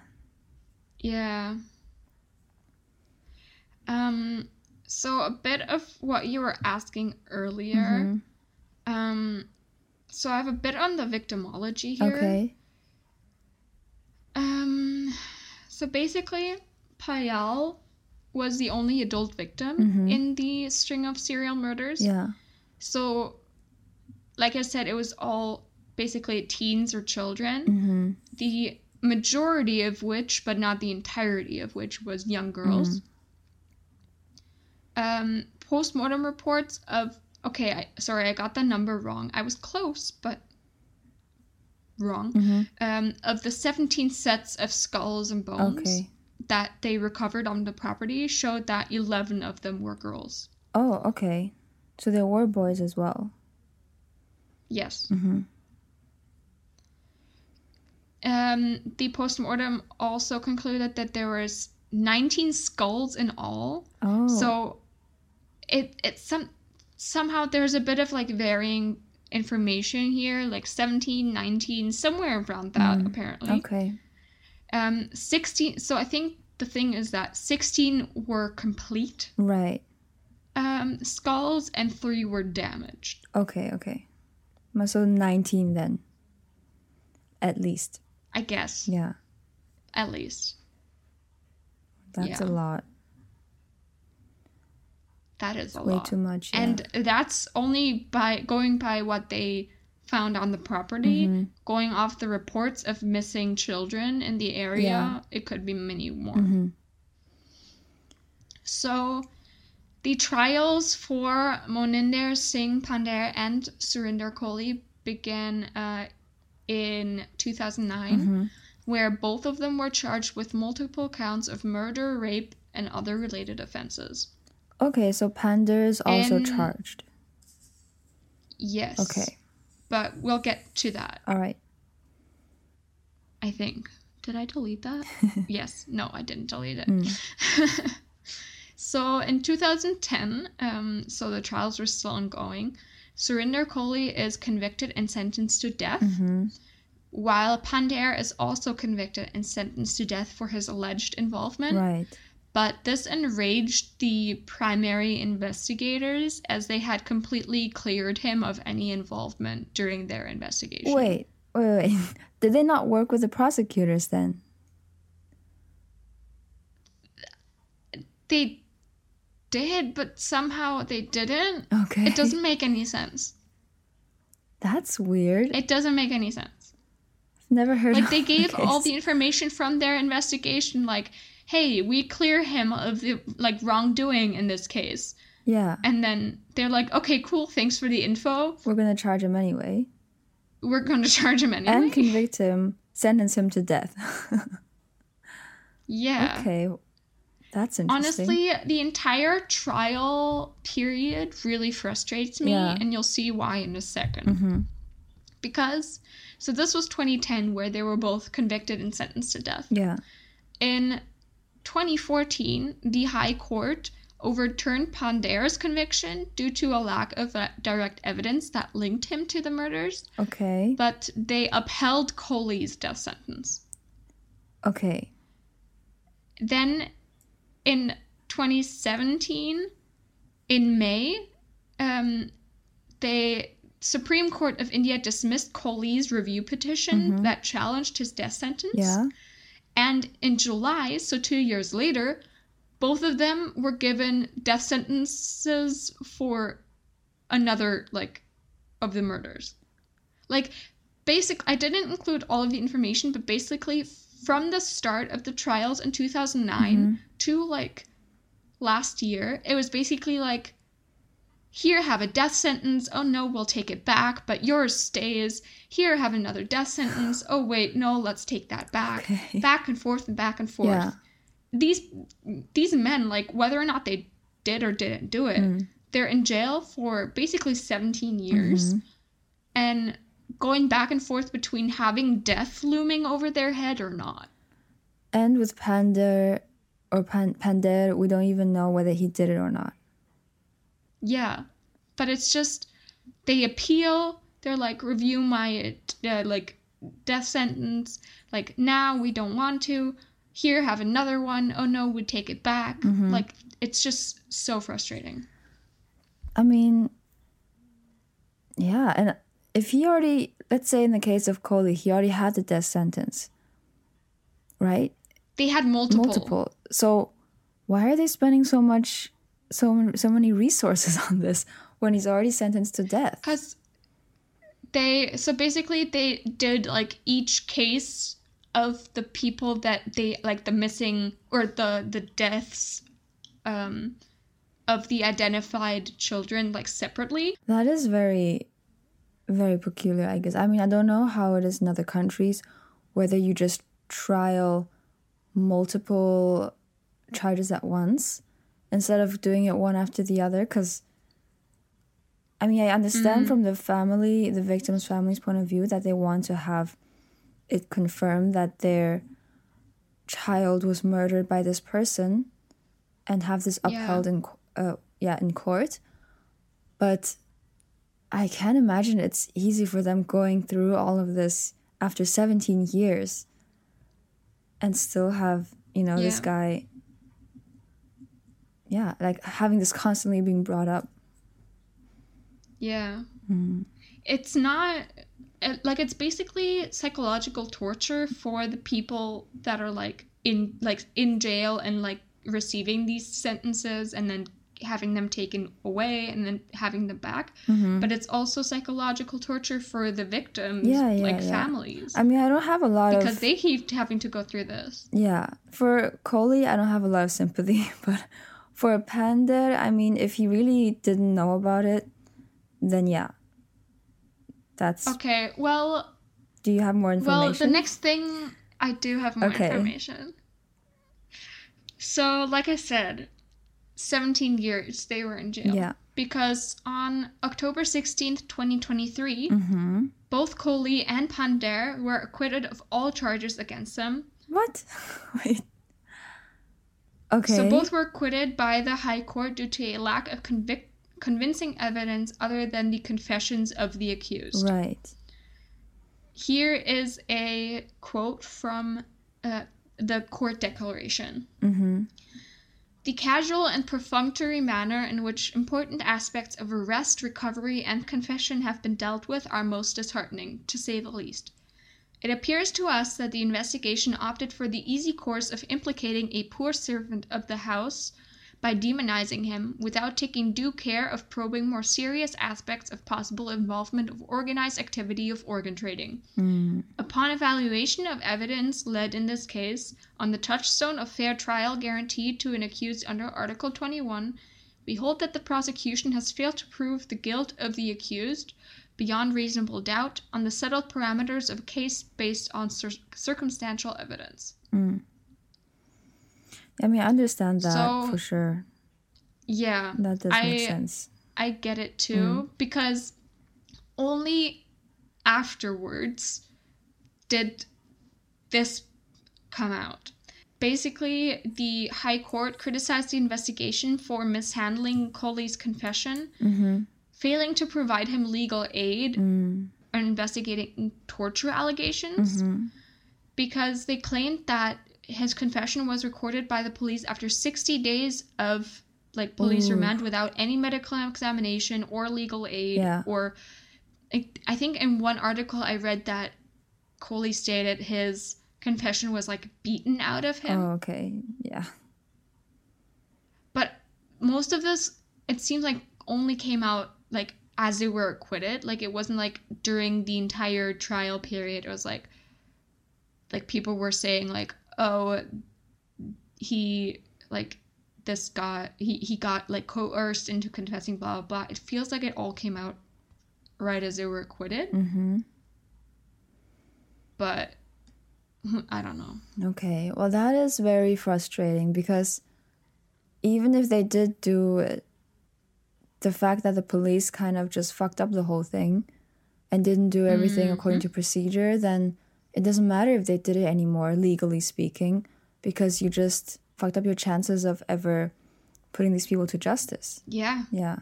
Yeah. Um. So a bit of what you were asking earlier. Mhm. Um. So I have a bit on the victimology here. Okay. Um, so basically, Payal was the only adult victim Mhm. in the string of serial murders. Yeah. So, like I said, it was all basically teens or children, Mhm. the majority of which, but not the entirety of which, was young girls. Um, postmortem reports of okay, I, sorry, I got the number wrong. I was close, but wrong Mhm. um, of the 17 sets of skulls and bones Okay. that they recovered on the property showed that 11 of them were girls. Oh, okay. So there were boys as well. Yes. Mhm. Um, the postmortem also concluded that there was 19 skulls in all. Oh. So it it's some somehow there's a bit of like varying information here, like 17, 19, somewhere around that Mm, apparently. Okay. Um 16 so I think the thing is that 16 were complete Right. um, skulls and three were damaged. Okay, okay. So 19 then. At least. I guess, Yeah. at least. That's a lot. That is a Way lot. too much. Yeah. And that's only by going by what they found on the property, Mhm. going off the reports of missing children in the area, Yeah. it could be many more. Mhm. So the trials for Moninder Singh Pandher and Surinder Koli began uh, in 2009, Mhm. where both of them were charged with multiple counts of murder, rape, and other related offenses. Okay, so Pandher is also charged. Yes. Okay. But we'll get to that, All right. I think. Did I delete that? *laughs* yes. No, I didn't delete it. Mm. *laughs* so in 2010, um, so the trials were still ongoing. Surinder Koli is convicted and sentenced to death, hmm while Pandher is also convicted and sentenced to death for his alleged involvement. Right. But this enraged the primary investigators as they had completely cleared him of any involvement during their investigation. Wait, wait, wait. *laughs* Did they not work with the prosecutors then? They did, but somehow they didn't. Okay. It doesn't make any sense. That's weird. It doesn't make any sense. I've never heard Like they *laughs* gave all the information from their investigation like, "Hey, we clear him of the like wrongdoing in this case." Yeah. And then they're like, "Okay, cool. Thanks for the info. We're gonna charge him anyway. We're going *laughs* to charge him anyway." And convict him, sentence him to death. *laughs* yeah. okay. That's interesting. Honestly, the entire trial period really frustrates me, Yeah. and you'll see why in a 2nd hmm Because, so this was 2010, where they were both convicted and sentenced to death. Yeah. In 2014, the High Court overturned Pandher's conviction due to a lack of uh, direct evidence that linked him to the murders, Okay. but they upheld Koli's death sentence. Okay. Then in 2017, in May, um, the Supreme Court of India dismissed Koli's review petition Mhm. that challenged his death sentence. Yeah. And in July, so two years later, both of them were given death sentences for another, like, of the murders. Like, basic, I didn't include all of the information, but basically, from the start of the trials in 2009 Mhm. to, like, last year, it was basically like, here, have a death sentence. Oh no, we'll take it back, but yours stays. Here, have another death sentence. *sighs* Oh wait, no, let's take that back. Okay. Back and forth and back and forth. Yeah. These these men, like whether or not they did or didn't do it, Mm. they're in jail for basically 17 years Mhm. and going back and forth between having death looming over their head or not. And with Pandher or Pan- Pandher, we don't even know whether he did it or not. Yeah, but it's just they appeal. They're like review my uh, like death sentence. Like now we don't want to. Here have another one. Oh no, we take it back. Mhm. Like it's just so frustrating. I mean, yeah, and if he already, let's say in the case of Koli, he already had the death sentence, right? They had multiple. Multiple. So why are they spending so much, so so many resources *laughs* on this when he's already sentenced to death? Because they so basically they did like each case of the people that they like the missing or the the deaths um of the identified children like separately That is very, very peculiar, I guess. I mean, I don't know how it is in other countries, whether you just trial multiple charges at once instead of doing it one after the other. Because, I mean, I understand from the family, the victim's family's point of view, that they want to have it confirmed that their child was murdered by this person and have this Yeah. upheld in uh, yeah in court but I can't imagine it's easy for them going through all of this after 17 years and still have, you know, this guy. Yeah, like having this constantly being brought up. yeah Mm. it's not like it's basically psychological torture for the people that are like in like in jail and like receiving these sentences and then having them taken away and then having them back. Mhm. But it's also psychological torture for the victims, Yeah, yeah, like yeah. families, I mean, I don't have a lot because of they keep having to go through this. yeah. For Koli, I don't have a lot of sympathy, *laughs* but for Pandit, I mean, if he really didn't know about it, then yeah, that's. Okay, well, Do you have more information? Well, the next thing I do have more Okay. information. So, like I said, 17 years they were in jail. Yeah. Because on October 16th, 2023, Mm-hmm. both Koli and Pandher were acquitted of all charges against them. What? *laughs* Wait. Okay. So both were acquitted by the High Court due to a lack of convic- convincing evidence other than the confessions of the accused. Right. Here is a quote from uh, the court declaration. Mm-hmm. The casual and perfunctory manner in which important aspects of arrest, recovery, and confession have been dealt with are most disheartening, to say the least. It appears to us that the investigation opted for the easy course of implicating a poor servant of the house by demonizing him without taking due care of probing more serious aspects of possible involvement of organized activity of organ trading. Mm. Upon evaluation of evidence led in this case on the touchstone of fair trial guaranteed to an accused under Article 21, we hold that the prosecution has failed to prove the guilt of the accused beyond reasonable doubt on the settled parameters of a case based on cir- circumstantial evidence. Mm. I mean, I understand that So- for sure. Yeah, That does I- make sense. I get it too because only afterwards did this come out. Basically, the High Court criticized the investigation for mishandling Koli's confession, Mm-hmm. Failing to provide him legal aid, Mm. and investigating torture allegations Mm-hmm. because they claimed that his confession was recorded by the police after 60 days of like police Ooh. remand without any medical examination or legal aid Yeah. or I, I think in one article I read that Koli stated his confession was like beaten out of him Oh, okay. Yeah. but most of this it seems like only came out like as they were acquitted like it wasn't like during the entire trial period it was like like people were saying like oh he like this got he, he got like coerced into confessing blah blah blah it feels like it all came out right as they were acquitted Mm-hmm. but *laughs* i don't know Okay. Well, that is very frustrating because even if they did do it, the fact that the police kind of just fucked up the whole thing and didn't do everything according to procedure, then it doesn't matter if they did it anymore, legally speaking, because you just fucked up your chances of ever putting these people to justice. yeah Yeah.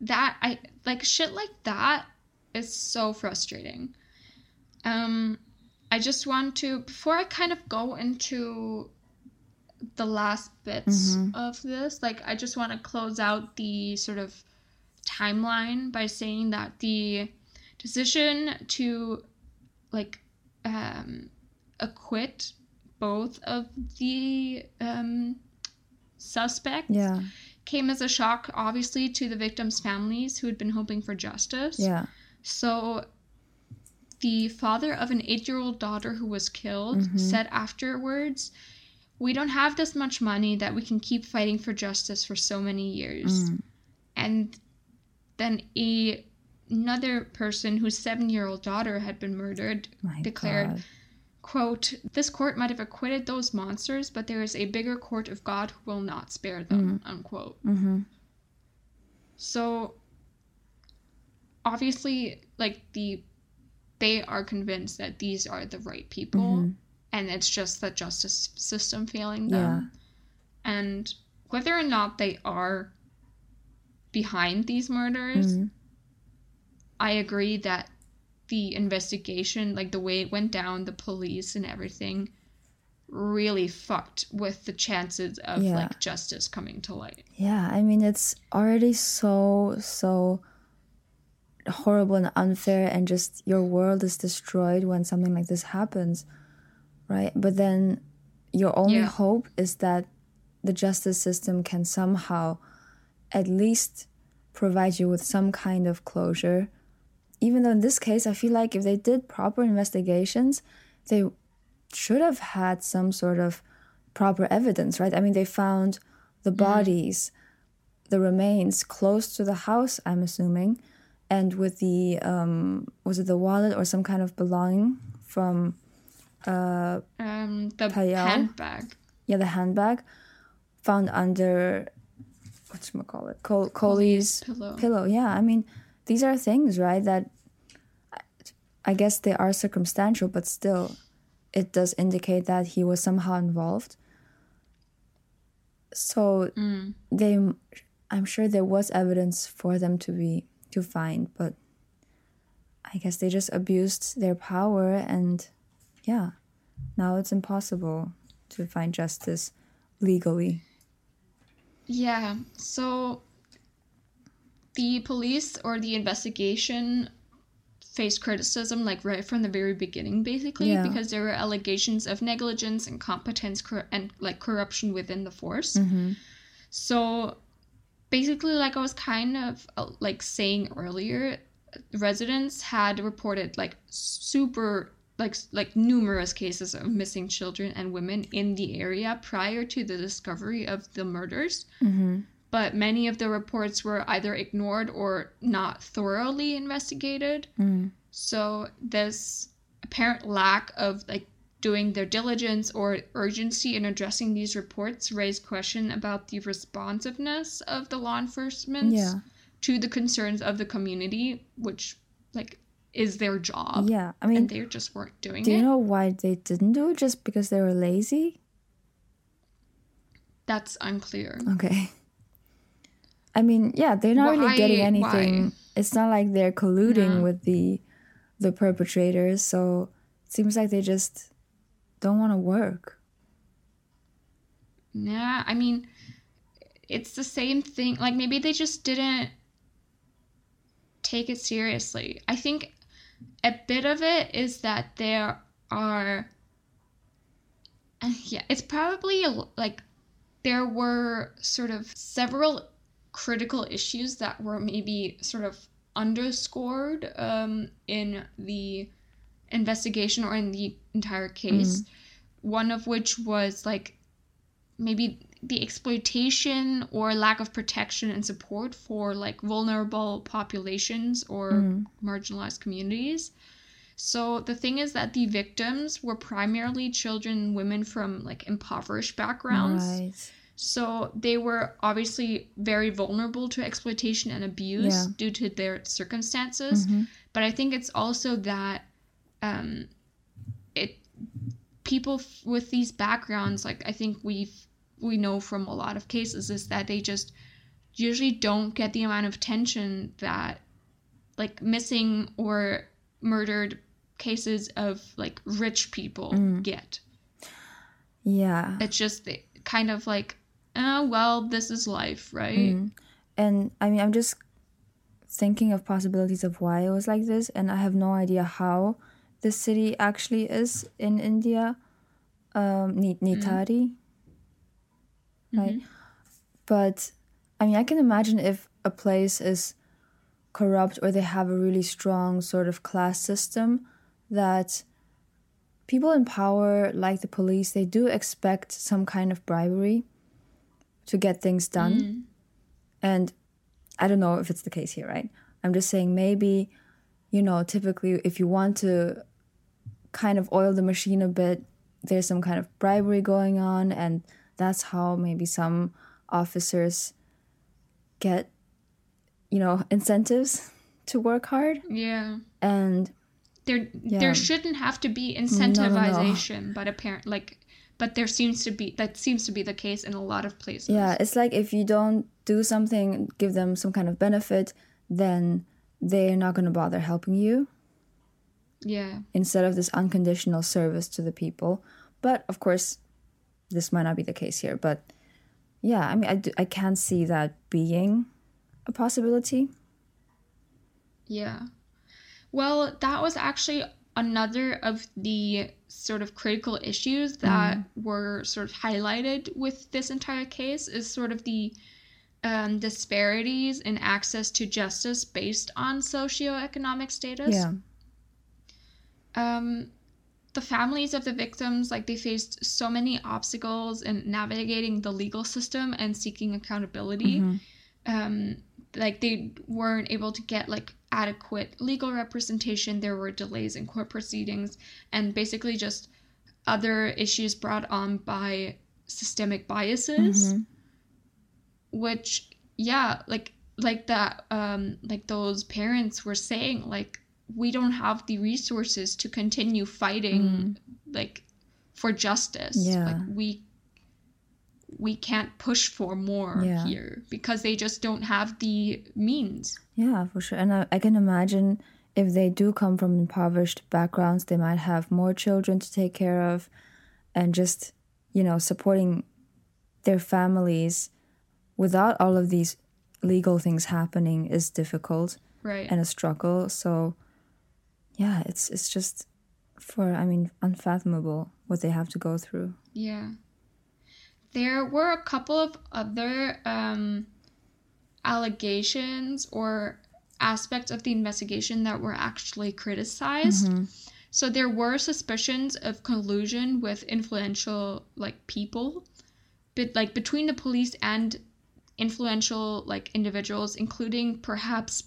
that I like shit like that is so frustrating. Um I just want to before I kind of go into the last bits of this, like I just want to close out the sort of timeline by saying that the decision to like um acquit both of the um suspects Yeah. came as a shock, obviously, to the victims' families who had been hoping for justice. Yeah. So, the father of an eight year old daughter who was killed said afterwards, We don't have this much money that we can keep fighting for justice for so many years. Mm. And then a, another person whose seven year old daughter had been murdered My declared, God. quote, This court might have acquitted those monsters, but there is a bigger court of God who will not spare them, unquote. Mm-hmm. So obviously, like the they are convinced that these are the right people, Mhm. And it's just the justice system failing them. And whether or not they are behind these murders, Mhm. I agree that the investigation, like the way it went down, the police and everything, really fucked with the chances of Yeah. like justice coming to light. Yeah, I mean it's already so so horrible and unfair and just your world is destroyed when something like this happens. Right? But then your only Yeah. hope is that the justice system can somehow at least provide you with some kind of closure. Even though in this case, I feel like if they did proper investigations, they should have had some sort of proper evidence, right? I mean, they found the bodies, the remains close to the house, I'm assuming, and with the, um, was it the wallet or some kind of belonging from, uh, Um, the Payal? handbag. yeah, the handbag found under, whatchamacallit, Col- Koli's pillow. pillow. Yeah, I mean, these are things, right, that I guess they are circumstantial, but still, it does indicate that he was somehow involved. So they, I'm sure there was evidence for them to be to find, but I guess they just abused their power, and yeah, now it's impossible to find justice legally. Yeah. So the police or the investigation faced criticism like right from the very beginning basically Yeah. because there were allegations of negligence incompetence cor- and like corruption within the force so basically like i was kind of uh, like saying earlier residents had reported like super like like numerous cases of missing children and women in the area prior to the discovery of the murders. Mm-hmm. But many of the reports were either ignored or not thoroughly investigated. Mm. So this apparent lack of like doing their diligence or urgency in addressing these reports raised question about the responsiveness of the law enforcement Yeah. to the concerns of the community which like is their job Yeah, I mean, and they just weren't doing Do it Do you know why they didn't do it? Just because they were lazy? that's unclear Okay. I mean, yeah, they're not really getting anything. why? It's not like they're colluding No. with the the perpetrators, so it seems like they just don't want to work. Yeah, I mean, it's the same thing. Like maybe they just didn't take it seriously. I think a bit of it is that there are, yeah, it's probably like there were sort of several critical issues that were maybe sort of underscored um, in the investigation or in the entire case. One of which was like maybe the exploitation or lack of protection and support for like vulnerable populations or marginalized communities. So the thing is that the victims were primarily children and women from like impoverished backgrounds. Right. So they were obviously very vulnerable to exploitation and abuse Yeah. due to their circumstances. But I think it's also that um, it people f- with these backgrounds, like I think we've we know from a lot of cases, is that they just usually don't get the amount of attention that like missing or murdered cases of like rich people mm. get. Yeah. It's just kind of like, oh well, this is life, right? Mm. And I mean, I'm just thinking of possibilities of why it was like this, and I have no idea how this city actually is in India. Um, Ni- mm. Nithari, right? Mm-hmm. But I mean, I can imagine if a place is corrupt or they have a really strong sort of class system that people in power, like the police, they do expect some kind of bribery to get things done. Mm-hmm. And I don't know if it's the case here, right? I'm just saying maybe, you know, typically if you want to kind of oil the machine a bit, there's some kind of bribery going on, and that's how maybe some officers get, you know, incentives to work hard. Yeah. And There Yeah. there shouldn't have to be no, no. incentivization, but apparent like but there seems to be that seems to be the case in a lot of places. Yeah, it's like if you don't do something, give them some kind of benefit, then they're not going to bother helping you Yeah. instead of this unconditional service to the people. But of course, this might not be the case here. But yeah, I mean, I, do, I can see that being a possibility. Yeah. Well, that was actually another of the sort of critical issues that were sort of highlighted with this entire case is sort of the um, disparities in access to justice based on socioeconomic status. Yeah. Um, the families of the victims, like they faced so many obstacles in navigating the legal system and seeking accountability. Mhm. Um, like they weren't able to get like adequate legal representation. There were delays in court proceedings, and basically just other issues brought on by systemic biases Mhm. which yeah like like that um like those parents were saying like we don't have the resources to continue fighting mm. like for justice Yeah. like we we can't push for more Yeah. here because they just don't have the means Yeah, for sure. And I, I can imagine if they do come from impoverished backgrounds, they might have more children to take care of and just, you know, supporting their families without all of these legal things happening is difficult right and a struggle. So, yeah, it's it's just for I mean unfathomable what they have to go through. Yeah. There were a couple of other um, allegations or aspects of the investigation that were actually criticized. So there were suspicions of collusion with influential like people, but like between the police and influential like individuals, including perhaps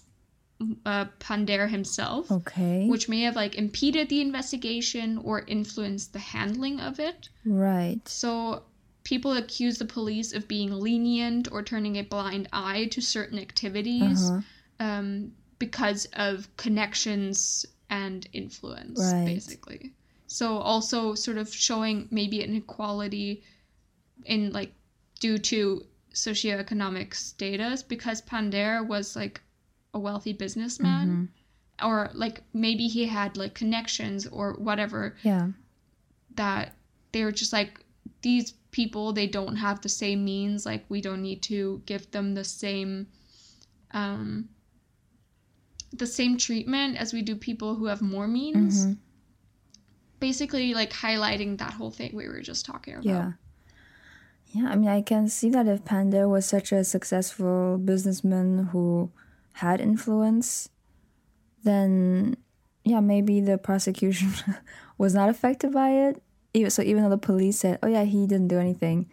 uh, Pandera himself Okay. which may have like impeded the investigation or influenced the handling of it. right. So people accuse the police of being lenient or turning a blind eye to certain activities Uh-huh. um, because of connections and influence, Right. basically. So also sort of showing maybe inequality in like due to socioeconomic status because Pandera was like a wealthy businessman or like maybe he had like connections or whatever Yeah. that they were just like these people they don't have the same means like we don't need to give them the same um the same treatment as we do people who have more means Mhm. basically like highlighting that whole thing we were just talking about Yeah. Yeah, I mean, I can see that if Panda was such a successful businessman who had influence, then yeah, maybe the prosecution *laughs* was not affected by it. Even- So even though the police said, "Oh yeah, he didn't do anything,"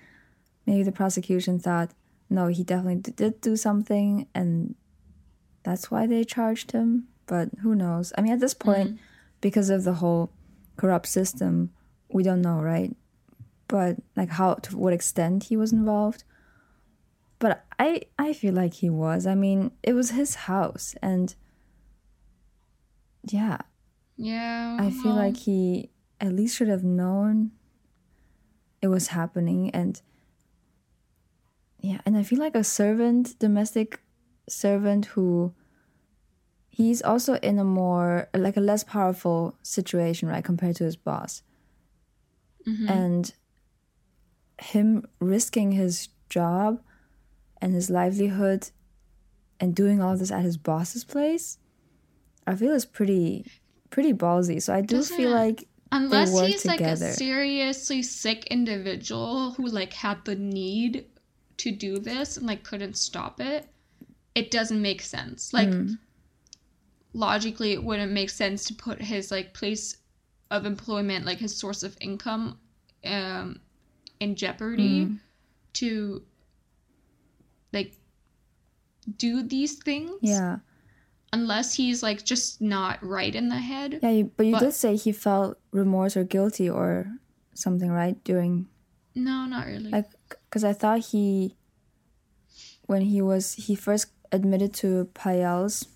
maybe the prosecution thought, "No, he definitely d- did do something," and that's why they charged him. But who knows? I mean, at this mm-hmm. point, because of the whole corrupt system, we don't know, right? but like how to what extent he was involved but i i feel like he was. I mean it was his house and yeah. Yeah i feel like he at least should have known it was happening and yeah and i feel like a servant domestic servant who he's also in a more like a less powerful situation right compared to his boss. Mhm. and him risking his job and his livelihood and doing all this at his boss's place i feel is pretty pretty ballsy so i do feel Doesn't- like unless work he's like a seriously sick individual who like had the need to do this and like couldn't stop it it doesn't make sense like Mm. logically it wouldn't make sense to put his like place of employment like his source of income um in jeopardy Mm. to like do these things yeah. unless he's like just not right in the head. Yeah you, but you But- did say he felt remorse or guilty or something right during no not really. Like because i thought he when he was he first admitted to Payal's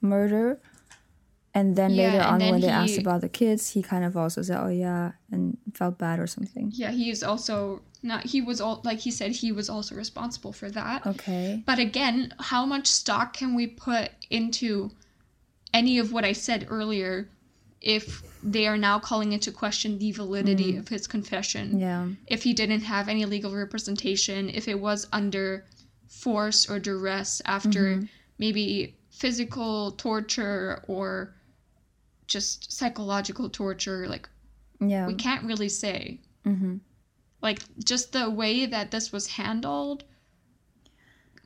murder and then Yeah, later on then when they asked about the kids he kind of also said oh yeah and felt bad or something Yeah, he is also not. He was all like he said he was also responsible for that. okay But again, how much stock can we put into any of what I said earlier if they are now calling into question the validity mm. of his confession? yeah If he didn't have any legal representation, if it was under force or duress after mm-hmm. maybe physical torture or just psychological torture like Yeah. we can't really say mm-hmm. like just the way that this was handled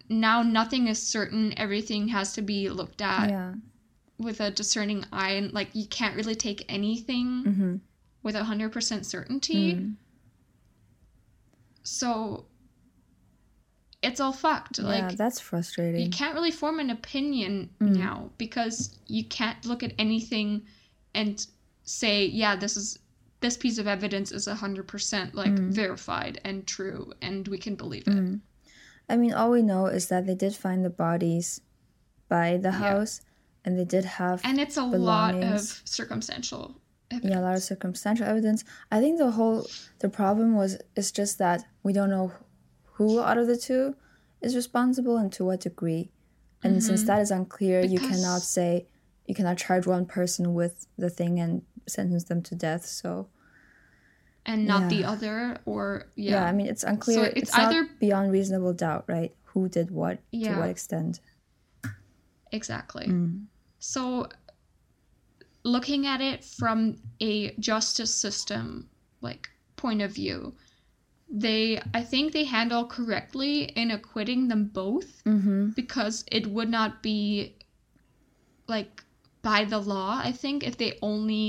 now nothing is certain everything has to be looked at Yeah. with a discerning eye and like you can't really take anything Mm-hmm. with a hundred percent certainty Mm. so it's all fucked yeah, like that's frustrating. you can't really form an opinion Mm. now because you can't look at anything and say yeah this is this piece of evidence is 100% like Mm. verified and true and we can believe it Mm. I mean, all we know is that they did find the bodies by the Yeah. house, and they did have and it's a lot of belongings. circumstantial yeah, a lot of circumstantial evidence. I think the whole the problem was is just that we don't know who out of the two is responsible and to what degree. And since that is unclear, you cannot Mm-hmm. Say you cannot charge one person with the thing and sentence them to death. So and not the other or yeah, yeah, I mean it's unclear. it's it's not either- beyond reasonable doubt, right? Who did what to what extent? exactly Mm. so looking at it from a justice system like point of view they i think they handle correctly in acquitting them both Mm-hmm. because it would not be like by the law i think if they only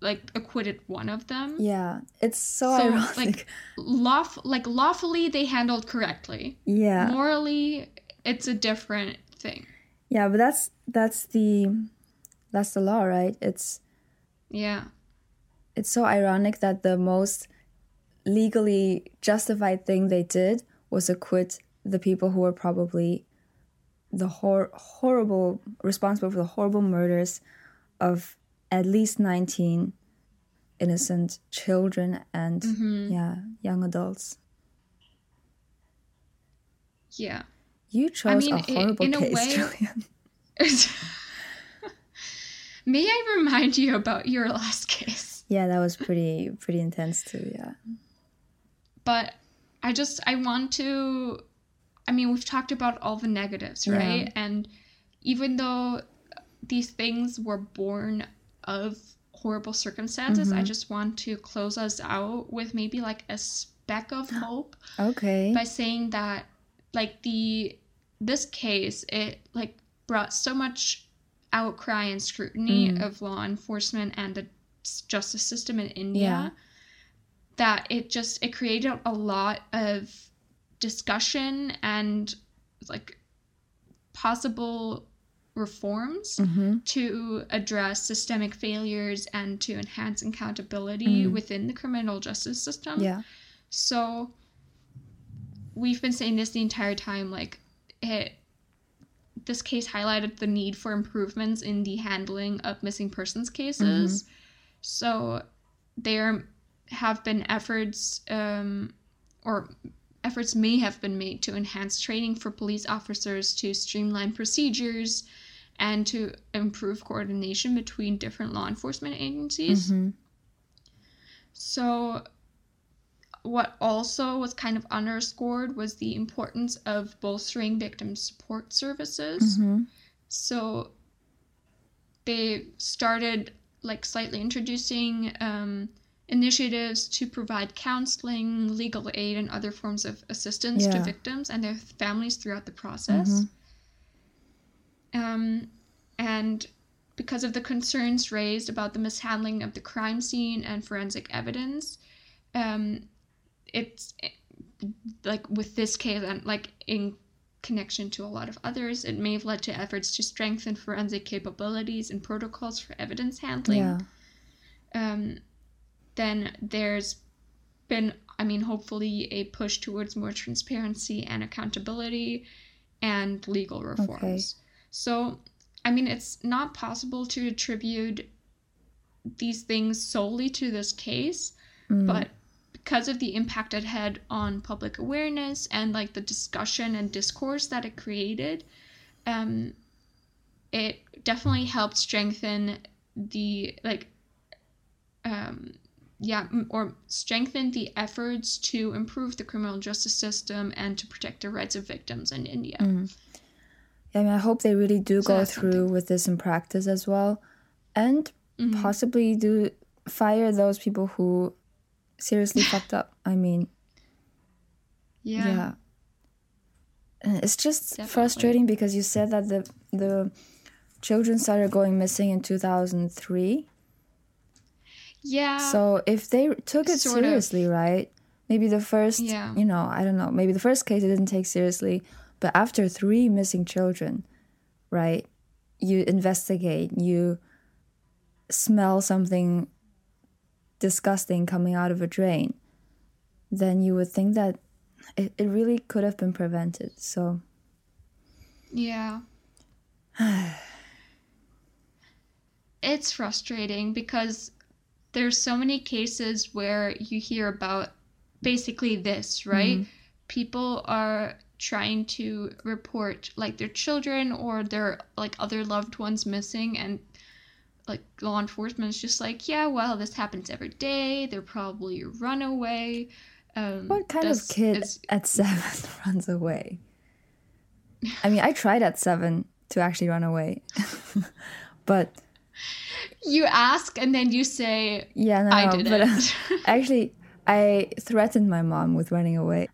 like acquitted one of them. Yeah, it's so, So, ironic. like, Lawf- like lawfully they handled correctly. Yeah, morally it's a different thing. Yeah, but that's that's the that's the law, right? It's yeah. it's so ironic that the most legally justified thing they did was acquit the people who were probably the hor- horrible responsible for the horrible murders of at least 19 innocent children and Mm-hmm. yeah young adults yeah you chose mean, a i- horrible in a case way- Julian. *laughs* *laughs* may i remind you about your last case yeah that was pretty pretty intense too yeah but I just I want to I mean we've talked about all the negatives, Yeah. right? And even though these things were born of horrible circumstances, I Mhm. just want to close us out with maybe like a speck of *gasps* hope okay by saying that like the this case it like brought so much outcry and scrutiny Mm. of law enforcement and the justice system in India Yeah. that it just it created a lot of discussion and like possible reforms mm-hmm. to address systemic failures and to enhance accountability Mm. within the criminal justice system. yeah So we've been saying this the entire time like it this case highlighted the need for improvements in the handling of missing persons cases. So there have been efforts um, or efforts may have been made to enhance training for police officers to streamline procedures and to improve coordination between different law enforcement agencies. Mhm. So, what also was kind of underscored was the importance of bolstering victim support services. Mhm. So, they started like slightly introducing um, initiatives to provide counseling, legal aid, and other forms of assistance to victims and their families throughout the process. Mhm. Um, and because of the concerns raised about the mishandling of the crime scene and forensic evidence, um, it's like with this case and like in connection to a lot of others, it may have led to efforts to strengthen forensic capabilities and protocols for evidence handling. yeah Um, then there's been, I mean, hopefully a push towards more transparency and accountability and legal reforms. So, I mean, it's not possible to attribute these things solely to this case, Mm. but because of the impact it had on public awareness and like the discussion and discourse that it created, um, it definitely helped strengthen the like, um, yeah, or strengthen the efforts to improve the criminal justice system and to protect the rights of victims in India. Mm. I mean, I hope they really do So go through something. with this in practice as well, and Mhm. possibly do fire those people who seriously *laughs* fucked up. I mean, Yeah. yeah. It's just Definitely. frustrating because you said that the the children started going missing in 2003. Yeah. So if they took it Sort of. seriously, right? Maybe the first, Yeah. you know, I don't know. Maybe the first case they didn't take seriously, but after three missing children, right? You investigate, you smell something disgusting coming out of a drain, then you would think that it, it really could have been prevented. So, Yeah. *sighs* it's frustrating because there's so many cases where you hear about basically this, right? People are trying to report like their children or their like other loved ones missing and like law enforcement is just like, yeah, well, this happens every day. They're probably a runaway. Um, what kind of kid at seven *laughs* runs away? I mean, I tried at seven to actually run away, *laughs* but you ask and then you say, yeah, no, I did but it. *laughs* actually, I threatened my mom with running away.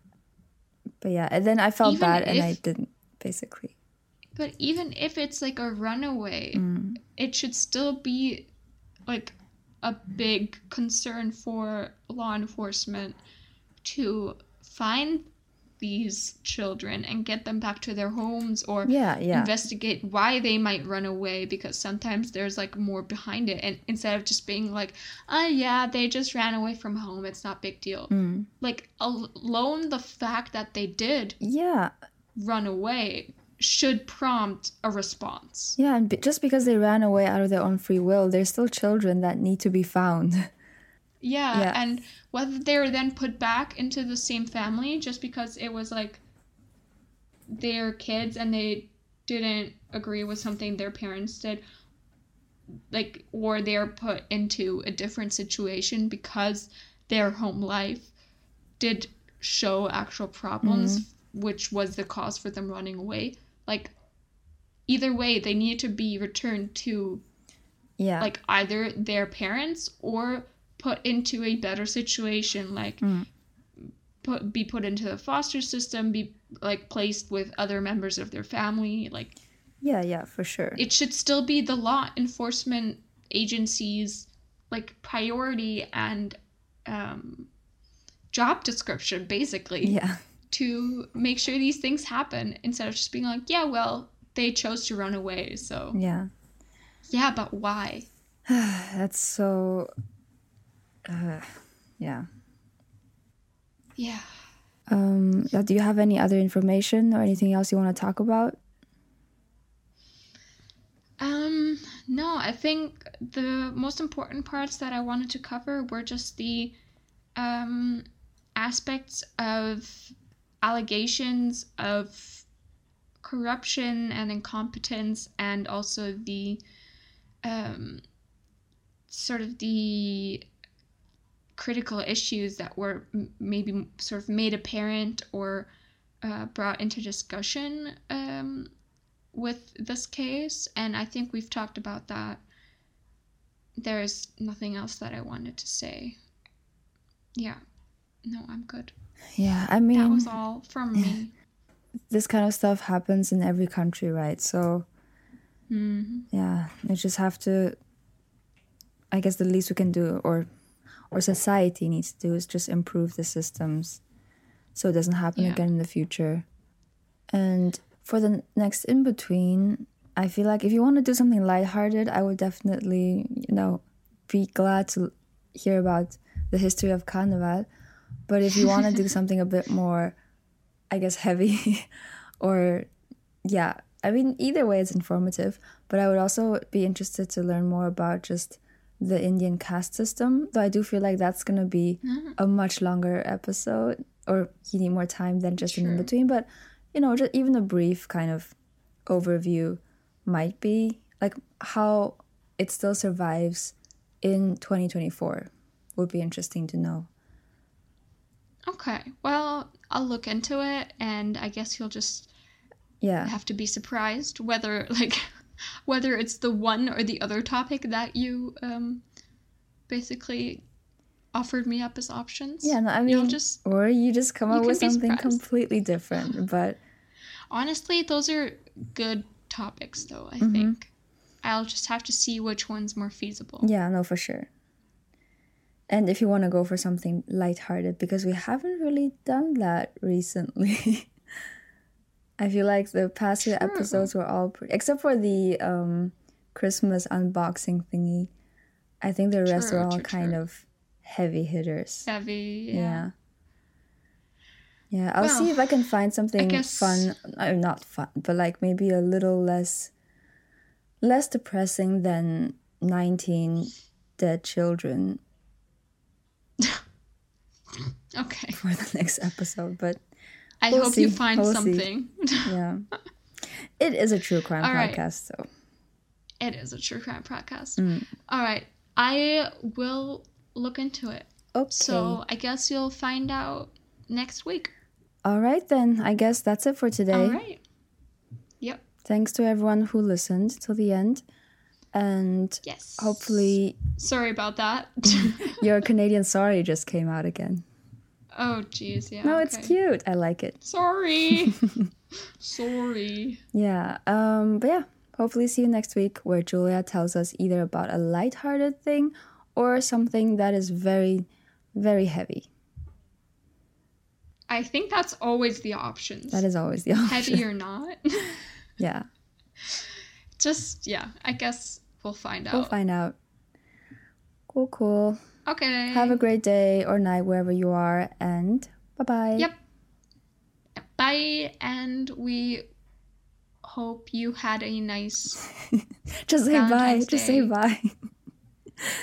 But yeah, and then I felt Even bad and I didn't, basically. But even if it's like a runaway, Mm. it should still be like a big concern for law enforcement to find these children and get them back to their homes or Yeah, yeah. investigate why they might run away because sometimes there's like more behind it and instead of just being like oh yeah they just ran away from home it's not big deal Mm. like alone the fact that they did Yeah, run away should prompt a response. yeah, and just because they ran away out of their own free will, they're still children that need to be found. *laughs* Yeah, Yeah. and whether they were then put back into the same family just because it was like their kids and they didn't agree with something their parents did, like, or they're put into a different situation because their home life did show actual problems, mm-hmm. which was the cause for them running away. Like, either way, they need to be returned to yeah, like either their parents or put into a better situation like Mm. put be put into the foster system be like placed with other members of their family like yeah, yeah, for sure. it should still be the law enforcement agencies like priority and um job description basically yeah, to make sure these things happen instead of just being like yeah well they chose to run away so yeah. yeah but why *sighs* That's so. Uh, yeah. yeah Um, do you have any other information or anything else you want to talk about? Um, no, I think the most important parts that I wanted to cover were just the um, aspects of allegations of corruption and incompetence, and also the um, sort of the critical issues that were m- maybe sort of made apparent or uh, brought into discussion um, with this case, and I think we've talked about that. There's nothing else that I wanted to say. Yeah, no, I'm good. Yeah, I mean, That was all from me. *laughs* this kind of stuff happens in every country, right? So, hmm yeah, we just have to. I guess the least we can do, or or society needs to do, is just improve the systems, so it doesn't happen Yeah. again in the future. And for the next in between, I feel like if you want to do something lighthearted, I would definitely, you know, be glad to hear about the history of Carnival. But if you want to do *laughs* something a bit more, I guess, heavy, *laughs* or yeah, I mean, either way, it's informative. But I would also be interested to learn more about just the Indian caste system. Though I do feel like that's gonna be mm-hmm. a much longer episode, or you need more time than just an in between. But you know, just even a brief kind of overview might be like how it still survives in 2024 would be interesting to know. Okay, well, I'll look into it, and I guess you'll just Yeah. have to be surprised whether like whether it's the one or the other topic that you um basically offered me up as options. Yeah, no, I You'll mean, just or you just come up with something completely different. *laughs* But honestly, those are good topics though, I Mm-hmm. think. I'll just have to see which one's more feasible. yeah, no, for sure. And if you want to go for something lighthearted, because we haven't really done that recently. *laughs* I feel like the past few episodes were all pretty, except for the um, Christmas unboxing thingy. I think the rest True, were all true, kind true. of heavy hitters. Heavy, Yeah. yeah. Yeah, I'll see if I can find something guess- fun. Uh, not fun, but like maybe a little less, less depressing than nineteen dead children *laughs* Okay. for the next episode. But I We'll hope you find We'll something. *laughs* yeah, it is a true crime All right. podcast, so it is a true crime podcast. Mm. All right. I will look into it. okay. So I guess you'll find out next week. All right then. I guess that's it for today. All right. Yep. Thanks to everyone who listened till the end, and Yes. hopefully Sorry about that. *laughs* your *laughs* Canadian sorry just came out again. Oh, jeez. Yeah. No, it's okay. cute. I like it. Sorry. *laughs* Sorry. Yeah. Um, but yeah, hopefully see you next week where Julia tells us either about a lighthearted thing or something that is very, very heavy. I think that's always the options. That is always the option. Heavy or *laughs* not. Yeah. Just, yeah, I guess we'll find out. We'll find out. Cool, cool. Okay. Have a great day or night wherever you are and bye bye. Yep. Bye. And we hope you had a nice *laughs* Just say bye. Valentine's Just say bye.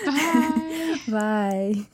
bye. *laughs* bye.